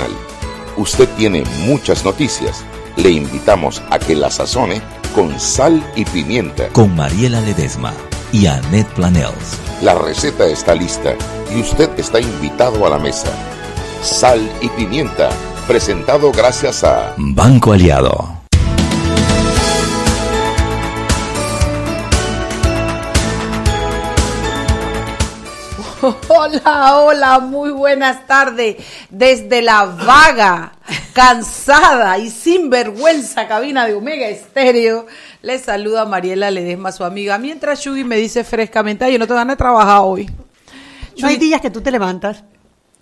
Nacional. Usted tiene muchas noticias. Le invitamos a que la sazone con sal y pimienta. Con Mariela Ledesma y Annette Planels. La receta está lista y usted está invitado a la mesa. Sal y pimienta, presentado gracias a Banco Aliado. Hola, hola, muy buenas tardes. Desde la vaga, cansada y sin vergüenza cabina de Omega Estéreo, le saluda Mariela Ledesma, su amiga. Mientras Yugi me dice frescamente, ay, yo no te van a trabajar hoy. No hay días que tú te levantas.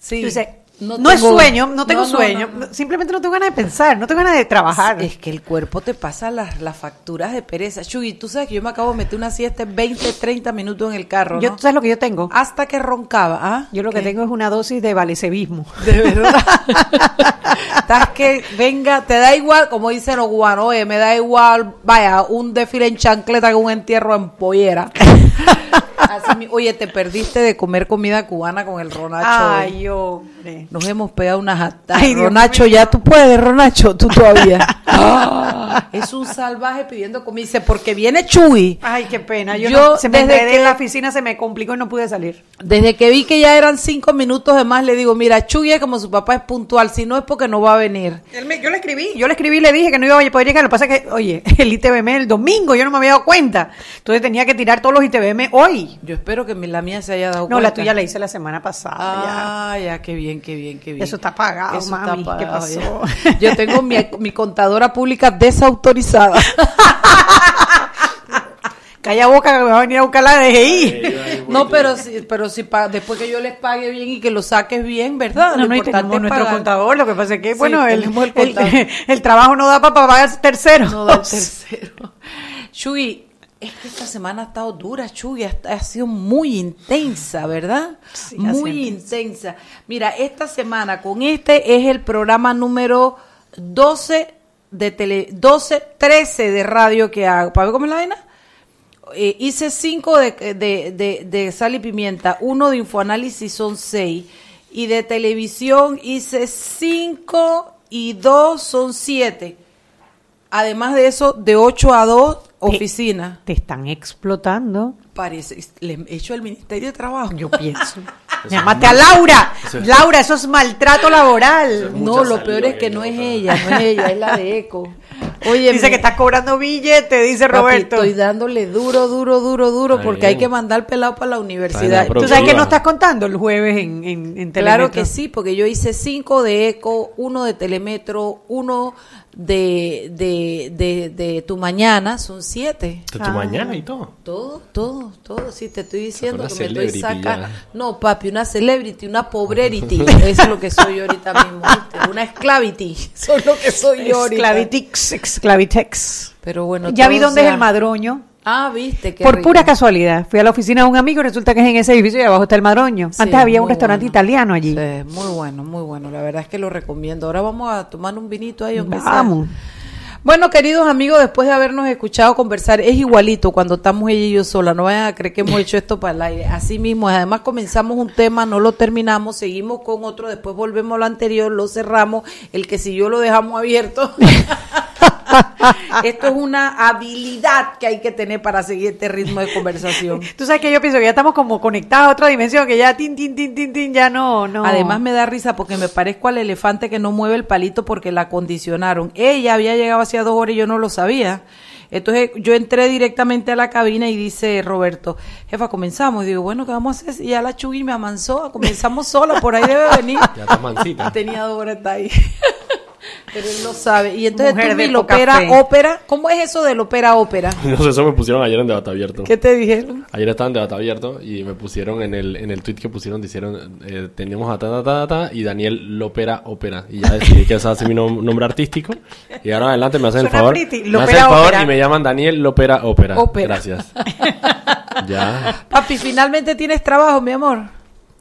Sí. Tú dices, no, es sueño, no tengo sueño, simplemente no tengo ganas de pensar, no tengo ganas de trabajar. Es que el cuerpo te pasa las, las facturas de pereza. Chuy, tú sabes que yo me acabo de meter una siesta 20, 30 minutos en el carro, Yo, ¿tú sabes lo que yo tengo? Hasta que roncaba, ¿ah? Yo lo que tengo es una dosis de valecebismo. De verdad. Estás que, venga, te da igual, como dicen los guanos, oye, me da igual, vaya, un desfile en chancleta que un entierro en pollera. Así oye, te perdiste de comer comida cubana con el Ronacho. Ay, hombre. Nos hemos pegado unas Dios Ronacho, ya tú puedes, Ronacho, tú todavía. Ah, es un salvaje pidiendo comida. Dice, porque viene Chuy. Ay, qué pena. Yo, Yo, no- se me desde que- en la oficina, se me complicó y no pude salir. Desde que vi que ya eran cinco minutos de más, le digo, mira, Chuy es como su papá es puntual, si no es porque no va a venir. yo le escribí, yo le escribí y le dije que no iba a poder llegar. Lo que pasa es que, oye, el ITBM el domingo, yo no me había dado cuenta. Entonces tenía que tirar todos los ITBM hoy. Yo espero que la mía se haya dado No, cuenta. la tuya la hice la semana pasada. Ah, ya, qué bien, qué bien, qué bien. Eso está pagado, Eso mami. está ¿Qué pasó? ya. Yo tengo mi, mi contadora pública desautorizada. Calla boca que me va a venir a buscar la DGI. No, pero si, pero si pa- después que yo les pague bien y que lo saques bien, ¿verdad? No, no, y importante tenemos es nuestro pagar. contador. Lo que pasa es que, Sí, bueno, el, el el- contador. el trabajo no da para pagar tercero. No da el tercero. Chuy, es que esta semana ha estado dura, Chuy, ha, ha sido muy intensa, ¿verdad? Sí, muy intensa. Mira, esta semana con este es el programa número 12 de tele, 12, 13 de radio que hago. ¿Para ver cómo es la vaina? Eh, hice cinco de, de, de, de sal y pimienta, uno de infoanálisis son seis, y de televisión hice cinco y dos son siete. Además de eso, de 8 a 2, oficina. Te están explotando. Parece, le he hecho el Ministerio de Trabajo. Yo pienso. Llámate a Laura. Laura, eso es maltrato laboral. No, lo peor es que no es ella, no es ella, es la de Eco. Oye, Dice que estás cobrando billete, dice Roberto. Estoy dándole duro, duro, duro, duro, Está porque bien. hay que mandar pelado para la universidad. ¿Tú sabes qué no estás contando el jueves en, en, en Claro Telemetro? que sí, porque yo hice cinco de Eco, uno de Telemetro, uno de, de, de, de Tu Mañana, son siete. De tu mañana y todo. Todo, todo, todo. Sí, te estoy diciendo una que me estoy sacando. No, papi, una celebrity, una pobrerity. Es lo que soy yo ahorita mismo. ¿viste? Una esclavity. Eso es lo que soy yo ahorita. Esclavitix, esclavitex. Pero bueno, Ya vi dónde es el madroño. Ah, viste. qué Por rico. pura casualidad. Fui a la oficina de un amigo y resulta que es en ese edificio y abajo está el madroño. Sí, Antes había un restaurante bueno. italiano allí. Sí, muy bueno, muy bueno. La verdad es que lo recomiendo. Ahora vamos a tomar un vinito ahí, aunque sea. Vamos. Bueno, queridos amigos, después de habernos escuchado conversar, es igualito cuando estamos ella y yo sola. No vayan a creer que hemos hecho esto para el aire. Así mismo, además comenzamos un tema, no lo terminamos, seguimos con otro, después volvemos a lo anterior, lo cerramos, el que si yo lo dejamos abierto. esto es una habilidad que hay que tener para seguir este ritmo de conversación. Tú sabes que yo pienso que ya estamos como conectados a otra dimensión, que ya tin, tin, tin, tin, tin, ya no, no. Además me da risa porque me parezco al elefante que no mueve el palito porque la acondicionaron. Ella había llegado hacía dos horas y yo no lo sabía. Entonces yo entré directamente a la cabina y dice Roberto, jefa, comenzamos. Y digo, bueno, ¿qué vamos a hacer? Y ya la Chugui me amansó, comenzamos sola, por ahí debe venir. Ya está mansita. Tenía dos horas, está ahí. Pero él lo sabe. Y entonces Mujer tú, de mi poca ópera, fe. ópera, ¿cómo es eso del ópera, ópera? No sé, eso me pusieron ayer en debate abierto. ¿Qué te dijeron? Ayer estaba en debate abierto y me pusieron en el, en el tweet que pusieron, dijeron, eh, teníamos a ta, ta, ta, ta, y Daniel Lopera Ópera. Y ya decidí que ese va a ser mi nom- nombre artístico. Y ahora adelante me hacen el favor. pretty. Me hacen el favor Ópera. y me llaman Daniel Lopera Ópera. Ópera. Gracias. ya. Papi, finalmente tienes trabajo, mi amor.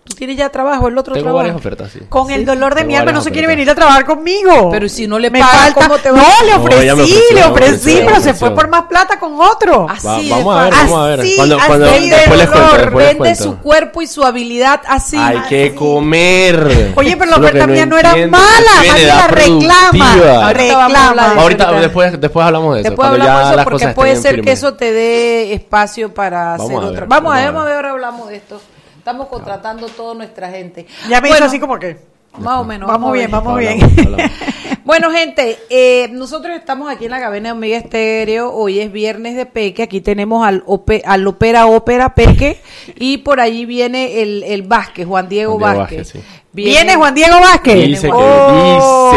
Tú tienes ya trabajo, el otro Tengo trabajo. varias ofertas, sí. Con el dolor de Tengo mi alma no se quiere ofertas. venir a trabajar conmigo. Pero si no le Me paga, falta- ¿cómo te va? No, le ofrecí, ella me ofreció, le ofrecí, ofreció, pero se fue por más plata con otro. Así Va- de vamos a ver, fácil. vamos a ver. Así, Cuando, así cuando, de después les dolor. cuento, después les Vende cuento. su cuerpo y su habilidad así. Hay que comer. Oye, pero la oferta mía no era mala, más la reclama. Reclama. Ahorita, después, después hablamos de eso. Después hablamos de eso porque puede ser que eso te dé espacio para hacer otra. Vamos a ver, vamos a ver, ahora hablamos de esto. Estamos contratando toda nuestra gente. Ya me Bueno, hizo así como que. Más o menos. Vamos bien, vamos bien. Hablamos, hablamos. Bueno, gente, eh, nosotros estamos aquí en la cabina de Omega Estéreo. Hoy es viernes de Peque. Aquí tenemos al, ope- al Opera Ópera Peque. Y por allí viene el, el Vázquez, Juan Diego Juan Diego Vázquez. Vázquez, sí. Viene Juan Diego Vázquez. Dice que Oh,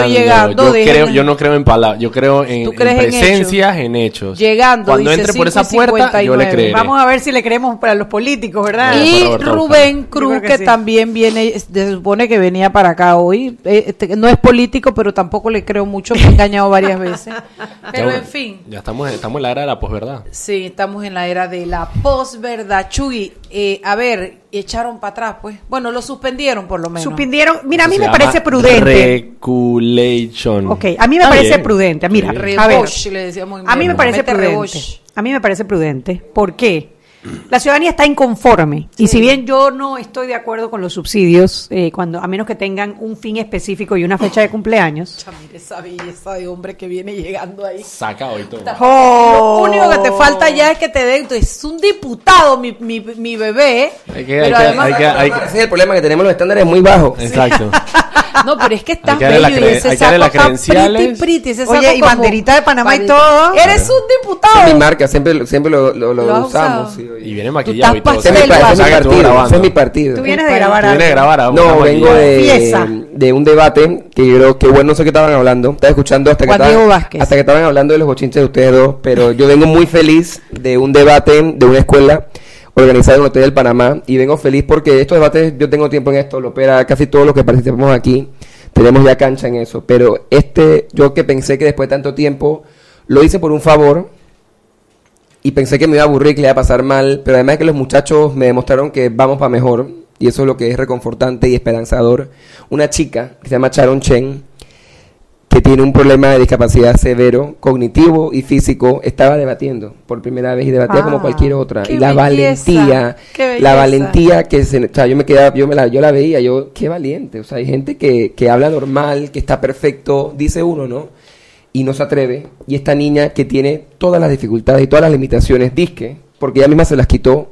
estoy llegando, Yo, déjenme. creo, yo no creo en palabras, yo creo en, ¿Tú en crees en presencias, en hechos. Llegando, Cuando dice entre por 5 esa puerta, yo le 59. creeré. Vamos a ver si le creemos para los políticos, ¿verdad? Y Rubén. Cruz, que, que sí. también viene, se supone que venía para acá hoy. Eh, este, no es político, pero tampoco le creo mucho, me ha engañado varias veces. Pero Ya, en fin, Ya estamos, estamos en la era de la posverdad. sí, estamos en la era de la posverdad. Chugui, eh, a ver, echaron para atrás, pues. Bueno, lo suspendieron por lo menos. Suspendieron. Mira, a mí me se parece prudente. Regulation. Ok, a mí me Está parece bien. prudente. Mira, Sí. a ver, Rebosh, le decíamos a mí me parece Mete prudente. rebosh. A mí me parece prudente. ¿Por qué? La ciudadanía está inconforme. Y si bien yo no estoy de acuerdo con los subsidios, eh, cuando a menos que tengan un fin específico y una fecha de cumpleaños. Mira esa belleza de hombre que viene llegando ahí. Saca hoy todo. Oh. Lo único que te falta ya es que te den. Es un diputado, mi, mi, mi bebé. Hay que- pero hay que- además, hay que- hay que- Ese es el problema que tenemos los estándares muy bajos. Exacto. no, pero es que estás bello y ese hay que darle saco credenciales. pretty, pretty, ese Oye, saco y banderita de Panamá y todo. Eres un Esa es diputado. mi marca, siempre, siempre lo, lo, lo Lo usamos. sí, Y viene maquillado y todo. Ese es mi, pastel, pa- ese es mi Saca tú partido. grabando. Ese es mi partido. Tú vienes de grabar vienes a grabar algo, No, vengo de, de un debate que yo creo que bueno, no sé qué estaban hablando. Estaba escuchando hasta que, estaban, hasta que estaban hablando de los bochinches de ustedes dos, pero yo vengo muy feliz de un debate de una escuela organizado en el Hotel del Panamá y vengo feliz porque estos debates, yo tengo tiempo en esto, lo opera casi todos los que participamos aquí, tenemos ya cancha en eso, pero este, yo que pensé que después de tanto tiempo, lo hice por un favor, y pensé que me iba a aburrir, que le iba a pasar mal, pero además que los muchachos me demostraron que vamos para mejor, y eso es lo que es reconfortante y esperanzador. Una chica que se llama Sharon Chen, que tiene un problema de discapacidad severo, cognitivo y físico, estaba debatiendo por primera vez y debatía Ah, como cualquier otra. Y la belleza, valentía, la valentía que se, o sea, yo me quedaba, yo me la, yo la veía, yo, qué valiente, o sea, hay gente que, que habla normal, que está perfecto, dice uno, ¿no? Y no se atreve. Y esta niña que tiene todas las dificultades y todas las limitaciones, disque, porque ella misma se las quitó.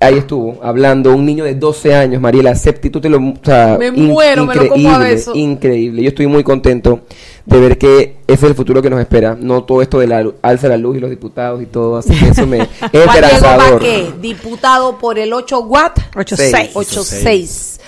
Ahí estuvo, hablando, un niño de 12 años, Mariela Septi, tú te lo... o sea, Me muero, me lo como a increíble, yo estoy muy contento de ver que ese es el futuro que nos espera, no todo esto de la alza la luz y los diputados y todo, así que eso me es Juan Diego esperanzador. Diputado por el 8 Watt. 8-6. 86.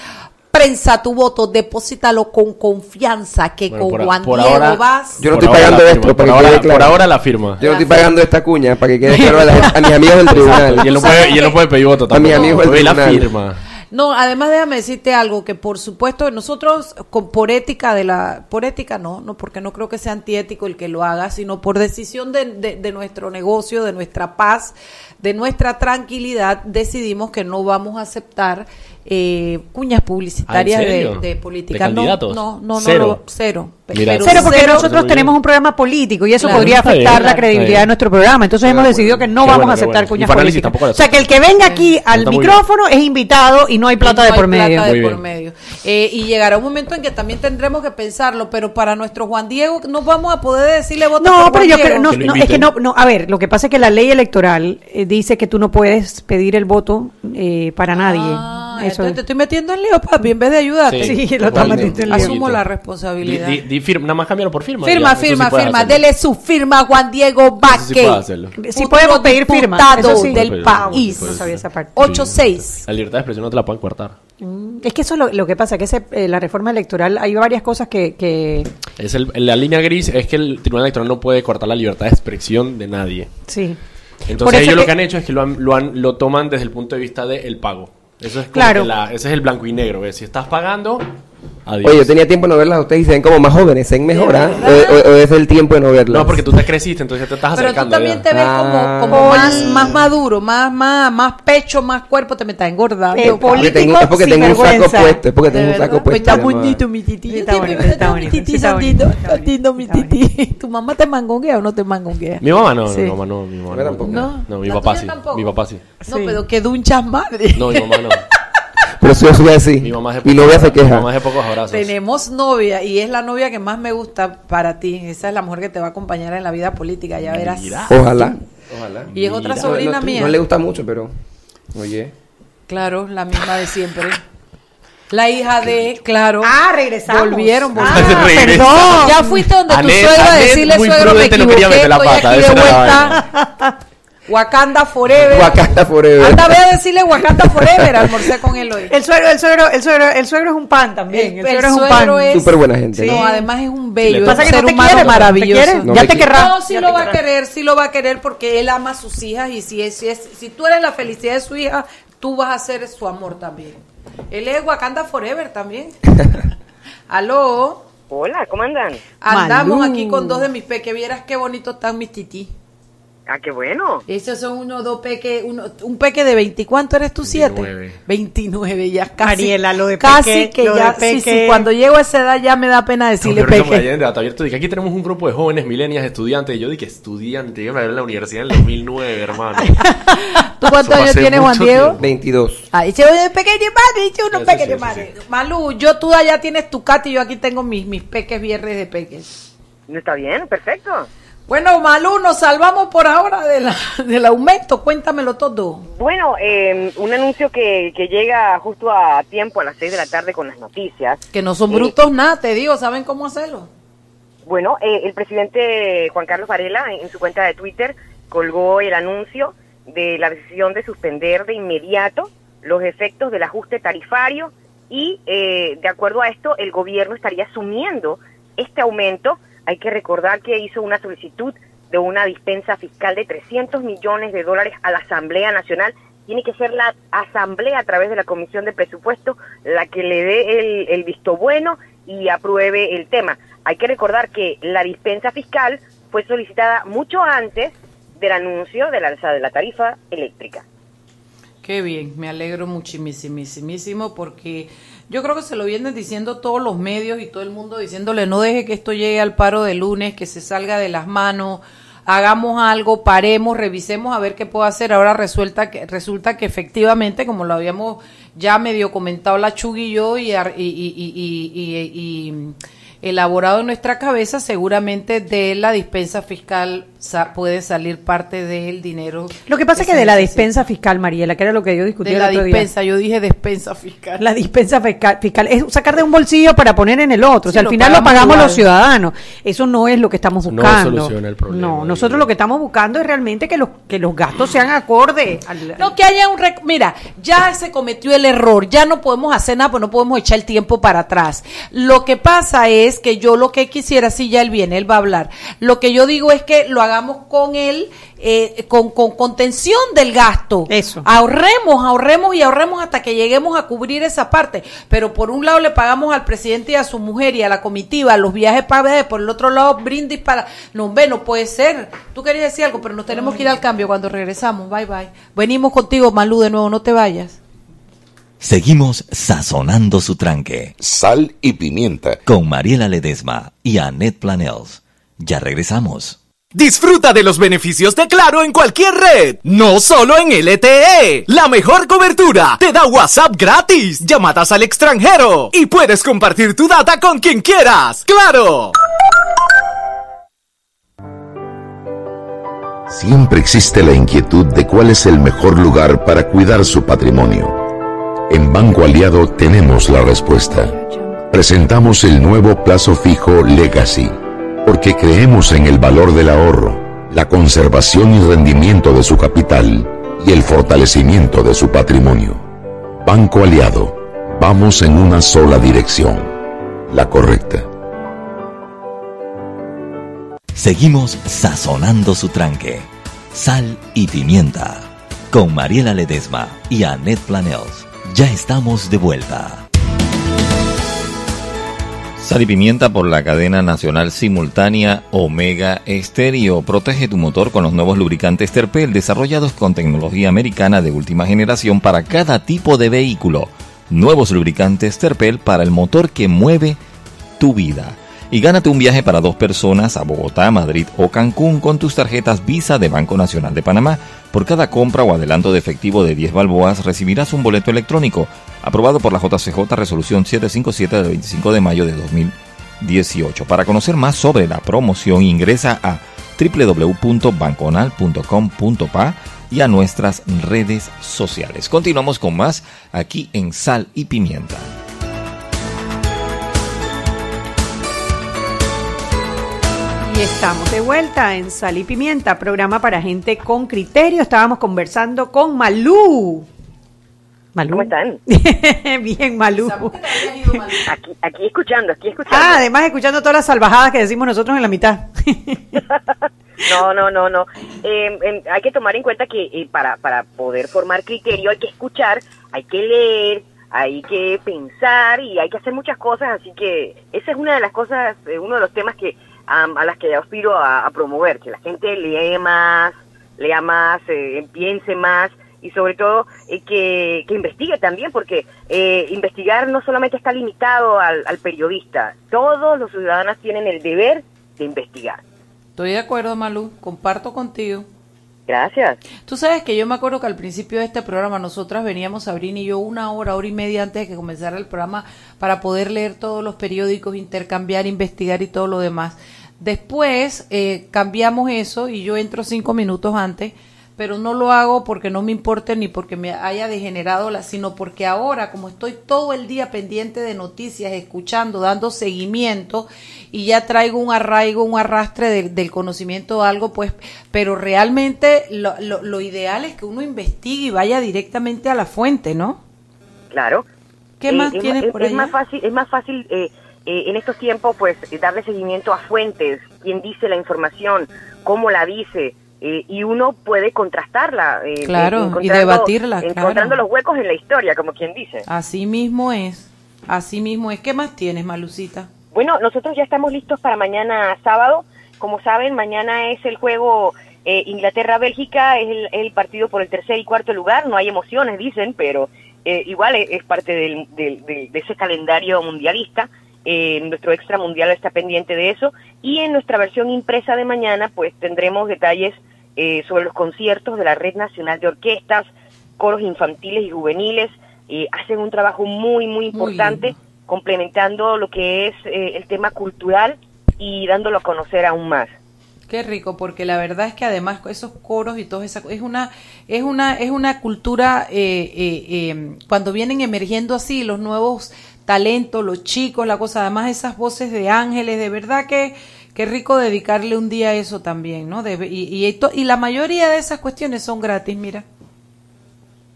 Prensa tu voto, deposítalo con confianza que Bueno, con por- Juan por Diego ahora- vas. Yo no estoy pagando la esto, firma, para por que ahora, quede claro. por ahora la firma. Yo no estoy pagando esta cuña, para que quede claro a, la- a mis amigos del tribunal. Y él no puede, y él no puede pedir voto A mi tampoco. amigo del Oye, la tribunal. firma. No, además déjame decirte algo que por supuesto nosotros con, por ética de la por ética no, no porque no creo que sea antiético el que lo haga, sino por decisión de, de- de nuestro negocio, de nuestra paz, de nuestra tranquilidad, decidimos que no vamos a aceptar eh, cuñas publicitarias ¿Ah, de, de ¿De política. no, candidatos? no, no, no, Cero. no, cero. Mira, Cero, porque Cero. nosotros tenemos un programa político y eso Claro. podría bien, afectar la credibilidad de nuestro programa. Entonces hemos decidido que no Qué vamos bueno, a aceptar bueno. Cuñas políticas. O sea, que el que venga aquí al micrófono es invitado y no hay plata de por hay medio. plata de por medio. Eh, y llegará un momento en que también tendremos que pensarlo, pero para nuestro Juan Diego no vamos a poder decirle voto No, por pero Juan yo creo, no, Que no, es que no, no, a ver, lo que pasa es que la ley electoral eh, dice que tú no puedes pedir el voto eh, para nadie. Ah, Eso entonces te estoy metiendo en lío, papi, en vez de ayudarte. Sí, lo está totalmente. metiendo en lío. Asumo la responsabilidad. di- di firma, nada más cámbialo por firma. Firma, ya, sí firma, firma. Dele su firma a Juan Diego sí Vázquez. Sí futuro podemos pedir firma. Eso sí. del país. No sabía esa parte. 8-6. La libertad de expresión no te la pueden cortar. Es que eso es lo, lo que pasa, que ese, eh, la reforma electoral, hay varias cosas que, que Es el, la línea gris es que el Tribunal Electoral no puede cortar la libertad de expresión de nadie. sí. Entonces ellos lo que- que han hecho es que lo, han- lo, han- lo toman desde el punto de vista del pago. Eso es como Claro. que la- ese es el blanco y negro. ¿ves? Si estás pagando, Adiós. Oye, yo tenía tiempo de no verlas a ustedes y se ven como más jóvenes, se ven mejor, ¿ah? O, o- o es el tiempo de no verlas. No, porque tú te creciste, entonces te estás Pero tú acercando. también ya. te ves Ah. como, como más, más maduro, más, más, más pecho, más cuerpo, te me estás engordando. Eh, tengo- es porque tengo un saco puesto, es porque tengo un saco pues puesto. está bonito mi tití. Está bonito, está Mi tití, está está está. ¿Tu mamá te mangonguea o no te mangonguea? Mi mamá no, mi mamá no, mi mamá no. tampoco. No, mi ¿La papá sí. Mi papá sí. No, pero que dunchas madre. No, mi mamá no. Pero si yo soy así. Mi mamá es de Mi novia se pocos- Mi queja. mamá es de pocos abrazos. Tenemos novia y es la novia que más me gusta para ti. Esa es la mujer que te va a acompañar en la vida política, ya verás. Mira. Ojalá. Ojalá. Y es otra sobrina no, mía. No le gusta mucho, pero. Oye. Claro, la misma de siempre. La hija de, claro. Ah, regresamos. Volvieron, Ah, volvieron. Perdón. Ya fuiste donde tu suegra a decirle, muy suegro, me no equivoqué, meter la estoy pata, aquí de vuelta. Wakanda Forever. Wakanda Forever. Anda, ve a decirle Wakanda Forever, almorcé con él hoy. El suegro, el suegro, el suegro, el suegro es un pan también. El, El- el suegro es un pan. es- Súper buena gente. No, ¿no? además es un bello, Le pasa un que no ser te humano quiere, ¿te maravilloso. quiere? No ya te querrá. No, sí Ya lo va a querer, sí lo va a querer porque él ama a sus hijas y si es, si es, si tú eres la felicidad de su hija, tú vas a ser su amor también. Él es Wakanda Forever también. Aló, Hola, ¿cómo andan? andamos Malú. aquí con dos de mis peques, vieras qué bonito están mis tití. Ah, qué bueno. Esos son unos dos peques, uno, un peque de 20, ¿cuánto eres tú? ¿Siete? 29. 29, ya casi. Mariela, lo de Casi peque, que lo ya, de sí, sí, peque. cuando llego a esa edad ya me da pena decirle No, pero peque. ayer en debate abierto dije, aquí tenemos un grupo de jóvenes milenias estudiantes. Y yo dije, estudiante, yo me en la universidad en el 2009, hermano. ¿Tú cuántos años tienes, Juan Diego? tiempo. 22. Ah, dice uno pequeño madre, dice uno pequeño sí, madre. sí. Malú, yo tú allá tienes tu cat y yo aquí tengo mis, mis peques viernes de peques. ¿No está bien? Perfecto. Bueno, Malú, nos salvamos por ahora de la, del aumento. Cuéntamelo todo. Bueno, eh, un anuncio que, que llega justo a tiempo a las 6 de la tarde con las noticias. Que no son Eh, brutos nada, te digo, ¿saben cómo hacerlo? Bueno, eh, el presidente Juan Carlos Varela en su cuenta de Twitter colgó el anuncio de la decisión de suspender de inmediato los efectos del ajuste tarifario y eh, de acuerdo a esto el gobierno estaría asumiendo este aumento. Hay que recordar que hizo una solicitud de una dispensa fiscal de 300 millones de dólares a la Asamblea Nacional. Tiene que ser la Asamblea a través de la Comisión de Presupuesto la que le dé el, visto bueno y apruebe el tema. Hay que recordar que la dispensa fiscal fue solicitada mucho antes del anuncio de la alza de la tarifa eléctrica. Qué bien, me alegro muchísimo porque yo creo que se lo vienen diciendo todos los medios y todo el mundo diciéndole no deje que esto llegue al paro de lunes, que se salga de las manos, hagamos algo, paremos, revisemos a ver qué puedo hacer. Ahora resulta que resulta que efectivamente, como lo habíamos ya medio comentado la Chugui y yo y, y- y- y elaborado en nuestra cabeza, seguramente de la dispensa fiscal sa- puede salir parte del dinero. Lo que pasa es que de la necesita. dispensa fiscal, Mariela, que era lo que yo discutí De el la otro día. dispensa, yo dije despensa fiscal. La dispensa fiscal, fiscal es sacar de un bolsillo para poner en el otro. o sea, Sí, al final lo pagamos igual. los ciudadanos. Eso no es lo que estamos No buscando. soluciona el problema, No, nosotros lo que estamos buscando es realmente que los que los gastos sean acorde al, No, que haya un... rec- Mira, ya se cometió el error, ya no podemos hacer nada, pues no podemos echar el tiempo para atrás. Lo que pasa es que yo lo que quisiera, si ya él viene, él va a hablar, lo que yo digo es que lo hagamos con él, eh, con, con contención del gasto. Eso. Ahorremos, ahorremos y ahorremos hasta que lleguemos a cubrir esa parte. Pero por un lado le pagamos al presidente y a su mujer y a la comitiva los viajes para viajes, por el otro lado brindis para... No, ve, no puede ser. Tú querías decir algo, pero nos tenemos que ir al cambio cuando regresamos. Bye, bye. Venimos contigo, Malú, de nuevo, no te vayas. Seguimos sazonando su tranque Sal y pimienta. con Mariela Ledesma y Annette Planels. Ya regresamos. Disfruta de los beneficios de Claro en cualquier red, no solo en LTE. La mejor cobertura te da WhatsApp gratis, llamadas al extranjero y puedes compartir tu data con quien quieras. ¡Claro! Siempre existe la inquietud de cuál es el mejor lugar para cuidar su patrimonio. En Banco Aliado tenemos la respuesta. Presentamos el nuevo plazo fijo Legacy, porque creemos en el valor del ahorro, la conservación y rendimiento de su capital y el fortalecimiento de su patrimonio. Banco Aliado, vamos en una sola dirección, la correcta. Seguimos sazonando su tranque. Sal y pimienta. Con Mariela Ledesma y Annette Planels. Ya estamos de vuelta. Sal y pimienta por la cadena nacional simultánea Omega Estéreo. Protege tu motor con los nuevos lubricantes Terpel desarrollados con tecnología americana de última generación para cada tipo de vehículo. Nuevos lubricantes Terpel para el motor que mueve tu vida y gánate un viaje para dos personas a Bogotá, Madrid o Cancún con tus tarjetas Visa de Banco Nacional de Panamá. Por cada compra o adelanto de efectivo de 10 balboas recibirás un boleto electrónico aprobado por la JCJ Resolución 757 del 25 de mayo de 2018. Para conocer más sobre la promoción ingresa a www.banconal.com.pa y a nuestras redes sociales. Continuamos con más aquí en Sal y Pimienta. Y estamos de vuelta en Sal y Pimienta, programa para gente con criterio. Estábamos conversando con Malú. Malú. ¿Cómo están? Bien, Malú. Aquí, aquí escuchando, aquí escuchando. Ah, además escuchando todas las salvajadas que decimos nosotros en la mitad. no, no, no, no. Eh, em, hay que tomar en cuenta que eh, para, para poder formar criterio hay que escuchar, hay que leer, hay que pensar y hay que hacer muchas cosas, así que esa es una de las cosas, eh, uno de los temas que a, las que aspiro a, promover, que la gente lee más, lea más, eh, piense más y sobre todo eh, que, investigue también, porque eh, investigar no solamente está limitado al, al periodista, todos los ciudadanos tienen el deber de investigar. Estoy de acuerdo, Malú, comparto contigo. Gracias. Tú sabes que yo me acuerdo que al principio de este programa nosotras veníamos, Sabrina y yo, una hora, hora y media antes de que comenzara el programa para poder leer todos los periódicos, intercambiar, investigar y todo lo demás. Después eh, cambiamos eso y yo entro cinco minutos antes pero no lo hago porque no me importe ni porque me haya degenerado la, sino porque ahora, como estoy todo el día pendiente de noticias, escuchando, dando seguimiento, y ya traigo un arraigo, un arrastre del conocimiento de algo, pues, pero realmente lo, lo, ideal es que uno investigue y vaya directamente a la fuente, ¿no? Claro. ¿Qué más eh, tienes por ahí? Es más fácil, es más fácil eh, eh, en estos tiempos, pues, darle seguimiento a fuentes, quién dice la información, cómo la dice, eh, y uno puede contrastarla. Eh, claro, y debatirla. Encontrando los huecos en la historia, como quien dice. Así mismo es, así mismo es. ¿Qué más tienes, Malucita? Bueno, nosotros ya estamos listos para mañana sábado. Como saben, mañana es el juego eh, Inglaterra-Bélgica, es el, partido por el tercer y cuarto lugar. No hay emociones, dicen, pero igual es, parte de ese calendario mundialista. nuestro extra mundial está pendiente de eso. Y en nuestra versión impresa de mañana, pues tendremos detalles eh, sobre los conciertos de la Red Nacional de Orquestas, coros infantiles y juveniles. Eh, hacen un trabajo muy, muy importante, complementando lo que es eh, el tema cultural y dándolo a conocer aún más. Qué rico, porque la verdad es que además esos coros y todo eso es una es una es una cultura em, cuando vienen emergiendo así los nuevos talentos, los chicos, la cosa, además esas voces de ángeles, de verdad que Qué rico dedicarle un día a eso también, ¿no? y, y, la mayoría de esas cuestiones son gratis, mira.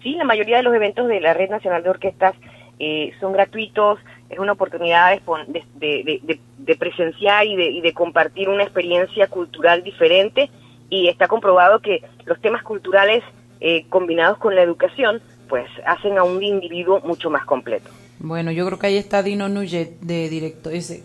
Sí, la mayoría de los eventos de la Red Nacional de Orquestas eh, son gratuitos, es una oportunidad de, presenciar y, y de, compartir una experiencia cultural diferente y está comprobado que los temas culturales eh, combinados con la educación pues hacen a un individuo mucho más completo. Bueno, yo creo que ahí está Dino Nuyet de directo, ese,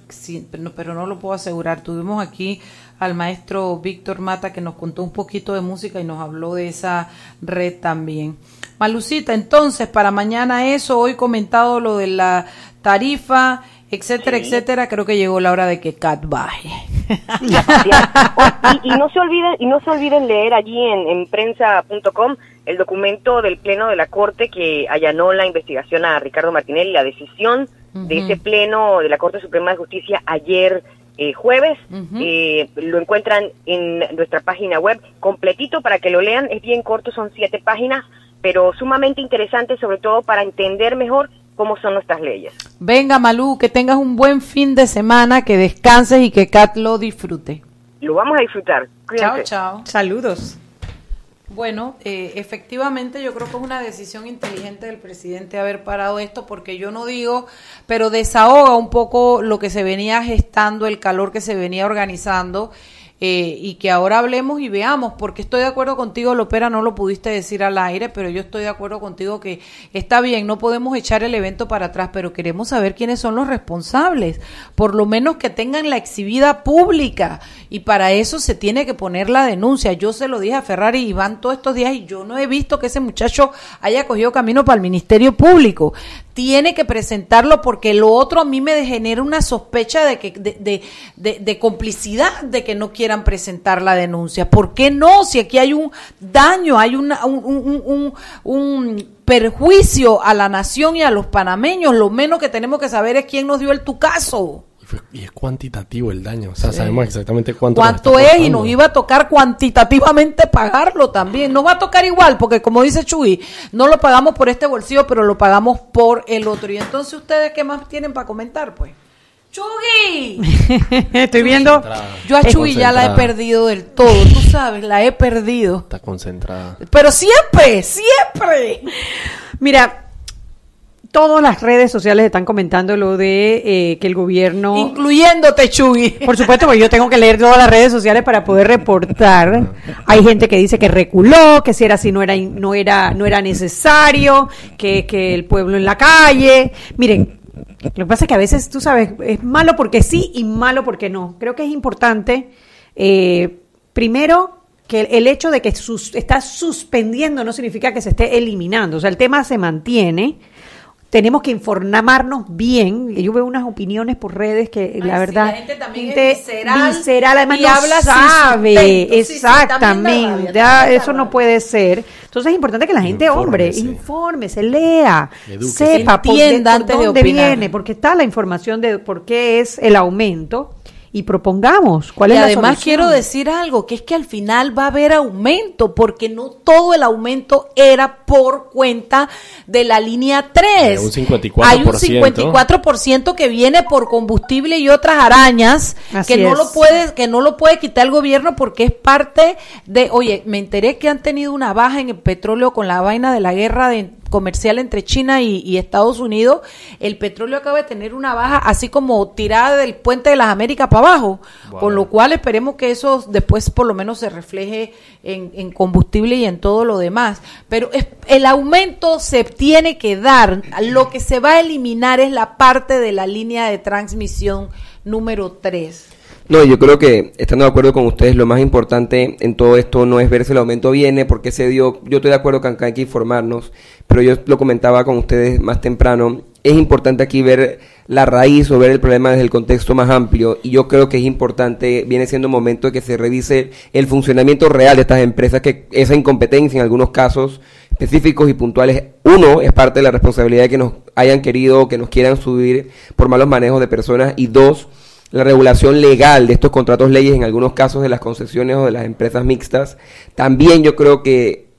pero no lo puedo asegurar. Tuvimos aquí al maestro Víctor Mata que nos contó un poquito de música y nos habló de esa red también. Malucita, entonces para mañana eso, hoy comentado lo de la tarifa, etcétera, etcétera, creo que llegó la hora de que Cat baje. y, no se olviden, y no se olviden leer allí en, en prensa.com el documento del Pleno de la Corte que allanó la investigación a Ricardo Martinelli, la decisión de ese Pleno de la Corte Suprema de Justicia ayer eh, jueves. Eh, lo encuentran en nuestra página web completito para que lo lean. Es bien corto, son siete páginas, pero sumamente interesante, sobre todo para entender mejor cómo son nuestras leyes. Venga, Malú, que tengas un buen fin de semana, que descanses y que Kat lo disfrute. Lo vamos a disfrutar. Chao, chao. Saludos. Bueno, eh, efectivamente yo creo que es una decisión inteligente del presidente haber parado esto porque yo no digo, pero desahoga un poco lo que se venía gestando, el calor que se venía organizando eh, y que ahora hablemos y veamos, porque estoy de acuerdo contigo, Lopera, no lo pudiste decir al aire, pero yo estoy de acuerdo contigo que está bien, no podemos echar el evento para atrás, pero queremos saber quiénes son los responsables, por lo menos que tengan la exhibida pública, y para eso se tiene que poner la denuncia. Yo se lo dije a Ferrari y Iván todos estos días y yo no he visto que ese muchacho haya cogido camino para el Ministerio Público tiene que presentarlo porque lo otro a mí me genera una sospecha de que de, de, de, complicidad de que no quieran presentar la denuncia. ¿Por qué no? Si aquí hay un daño, hay una, un, un, un, un, perjuicio a la nación y a los panameños, lo menos que tenemos que saber es quién nos dio el tucazo. Y es cuantitativo el daño, o sea, sí. sabemos exactamente cuánto. Cuánto es y nos iba a tocar cuantitativamente pagarlo también. Nos va a tocar igual, porque como dice Chuy, no lo pagamos por este bolsillo, pero lo pagamos por el otro. Y entonces ustedes, ¿qué más tienen para comentar, pues? ¡Chuy! Estoy viendo. Yo a Chuy ya la he perdido del todo, tú sabes, la he perdido. Está concentrada. Pero siempre, siempre. Mira, todas las redes sociales están comentando lo de eh, que el gobierno... Incluyéndote, Chuy. Por supuesto, porque yo tengo que leer todas las redes sociales para poder reportar. Hay gente que dice que reculó, que si era así no era, no era, no era necesario, que, que el pueblo en la calle. Miren, lo que pasa es que a veces, tú sabes, es malo porque sí y malo porque no. Creo que es importante, eh, primero, que el hecho de que sus, está suspendiendo no significa que se esté eliminando. O sea, el tema se mantiene tenemos que informarnos bien. Yo veo unas opiniones por redes que Ay, la sí, verdad la gente también es visceral, visceral, además y no habla sabe sustento. Sí, sí, exactamente, rabia, eso no puede ser. Entonces es importante que la gente, hombre, informe, se lea, sepa por, Entienda de- por antes de dónde opinar. viene, porque está la información de por qué es el aumento y propongamos cuál y es la además solución. quiero decir algo, que es que al final va a haber aumento, porque no todo el aumento era por cuenta de la línea 3. De un 54%. Hay un 54% que viene por combustible y otras arañas Así que no es. lo puede que no lo puede quitar el gobierno porque es parte de, oye, me enteré que han tenido una baja en el petróleo con la vaina de la guerra de comercial entre China y, y Estados Unidos, el petróleo acaba de tener una baja así como tirada del puente de las Américas para abajo, con lo cual esperemos que eso después por lo menos se refleje en, en combustible y en todo lo demás. Pero es- el aumento se tiene que dar, lo que se va a eliminar es la parte de la línea de transmisión número 3. No, yo creo que, estando de acuerdo con ustedes, lo más importante en todo esto no es ver si el aumento viene, porque se dio, yo estoy de acuerdo que acá hay que informarnos, pero yo lo comentaba con ustedes más temprano, es importante aquí ver la raíz o ver el problema desde el contexto más amplio, y yo creo que es importante, viene siendo momento de que se revise el funcionamiento real de estas empresas, que esa incompetencia en algunos casos específicos y puntuales, uno, es parte de la responsabilidad de que nos hayan querido, que nos quieran subir por malos manejos de personas, y dos, la regulación legal de estos contratos leyes en algunos casos de las concesiones o de las empresas mixtas, también yo creo que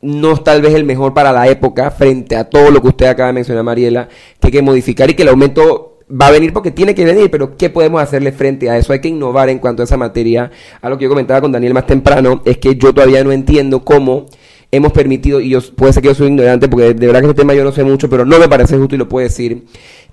no es tal vez el mejor para la época frente a todo lo que usted acaba de mencionar, Mariela, que hay que modificar y que el aumento va a venir porque tiene que venir, pero ¿qué podemos hacerle frente a eso? Hay que innovar en cuanto a esa materia. A lo que yo comentaba con Daniel más temprano, es que yo todavía no entiendo cómo hemos permitido, y yo puede ser que yo soy ignorante, porque de verdad que este tema yo no sé mucho, pero no me parece justo y lo puedo decir,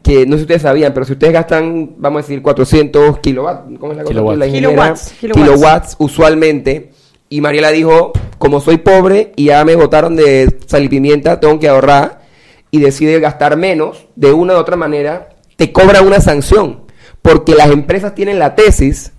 que no sé si ustedes sabían, pero si ustedes gastan, vamos a decir, 400 kilowatts, ¿cómo es la cosa? Kilowatts. La Kilowatts, kilowatts. kilowatts. usualmente, y Mariela dijo, como soy pobre y ya me botaron de sal y pimienta, tengo que ahorrar, y decide gastar menos, de una u otra manera, te cobran una sanción, porque las empresas tienen la tesis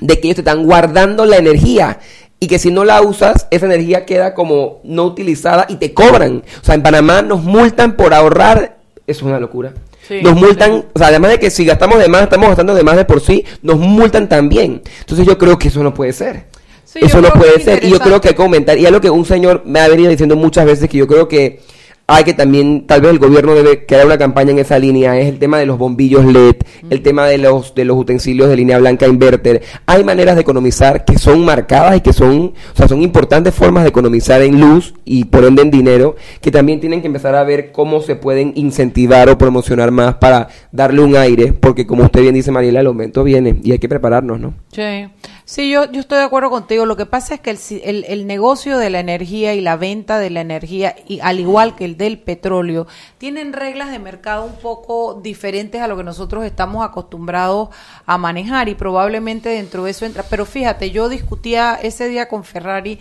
de que ellos te están guardando la energía y que si no la usas, esa energía queda como no utilizada y te cobran. O sea, en Panamá nos multan por ahorrar, eso es una locura. Sí, nos multan, o sea, además de que si gastamos de más, estamos gastando de más de por sí, nos multan también. Entonces yo creo que eso no puede ser. Sí, eso no puede ser. Y yo creo que hay que aumentar. Y es lo que un señor me ha venido diciendo muchas veces que yo creo que hay que también, tal vez el gobierno debe crear una campaña en esa línea, es el tema de los bombillos LED, el tema de los, de los utensilios de línea blanca inverter. Hay maneras de economizar que son marcadas y que son, o sea, son importantes formas de economizar en luz y por ende en dinero, que también tienen que empezar a ver cómo se pueden incentivar o promocionar más para darle un aire, porque como usted bien dice Mariela, el aumento viene y hay que prepararnos, ¿no? Sí. Sí, yo, yo estoy de acuerdo contigo. Lo que pasa es que el, el, el negocio de la energía y la venta de la energía, y al igual que el del petróleo, tienen reglas de mercado un poco diferentes a lo que nosotros estamos acostumbrados a manejar y probablemente dentro de eso entra. Pero fíjate, yo discutía ese día con Ferrari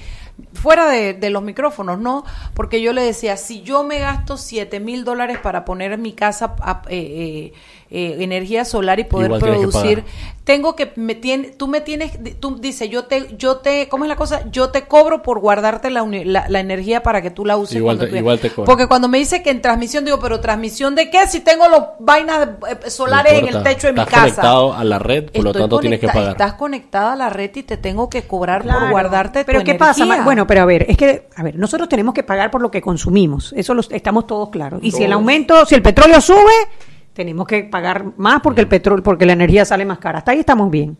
fuera de, de los micrófonos, ¿no? Porque yo le decía, si yo me gasto 7 mil dólares para poner mi casa a- eh, eh, eh, energía solar y poder Igual tienes que producir, tengo que me tiene, tú me tienes tú dice yo te yo te cómo es la cosa yo te cobro por guardarte la, la, la energía para que tú la uses Igual cuando te- tú- igual te cobro. porque cuando me dice que en transmisión digo pero transmisión de qué si tengo los vainas eh, solares en el techo de mi Estás casa conectado a la red, por lo tanto tienes que pagar. estás conectada a la red y te tengo que cobrar por guardarte Pero tu ¿qué pasa? energía. Bueno, pero a ver, es que, a ver, nosotros tenemos que pagar por lo que consumimos. Eso lo estamos todos claros. Y si el aumento, si el petróleo sube, tenemos que pagar más porque el petróleo, porque la energía sale más cara. Hasta ahí estamos bien.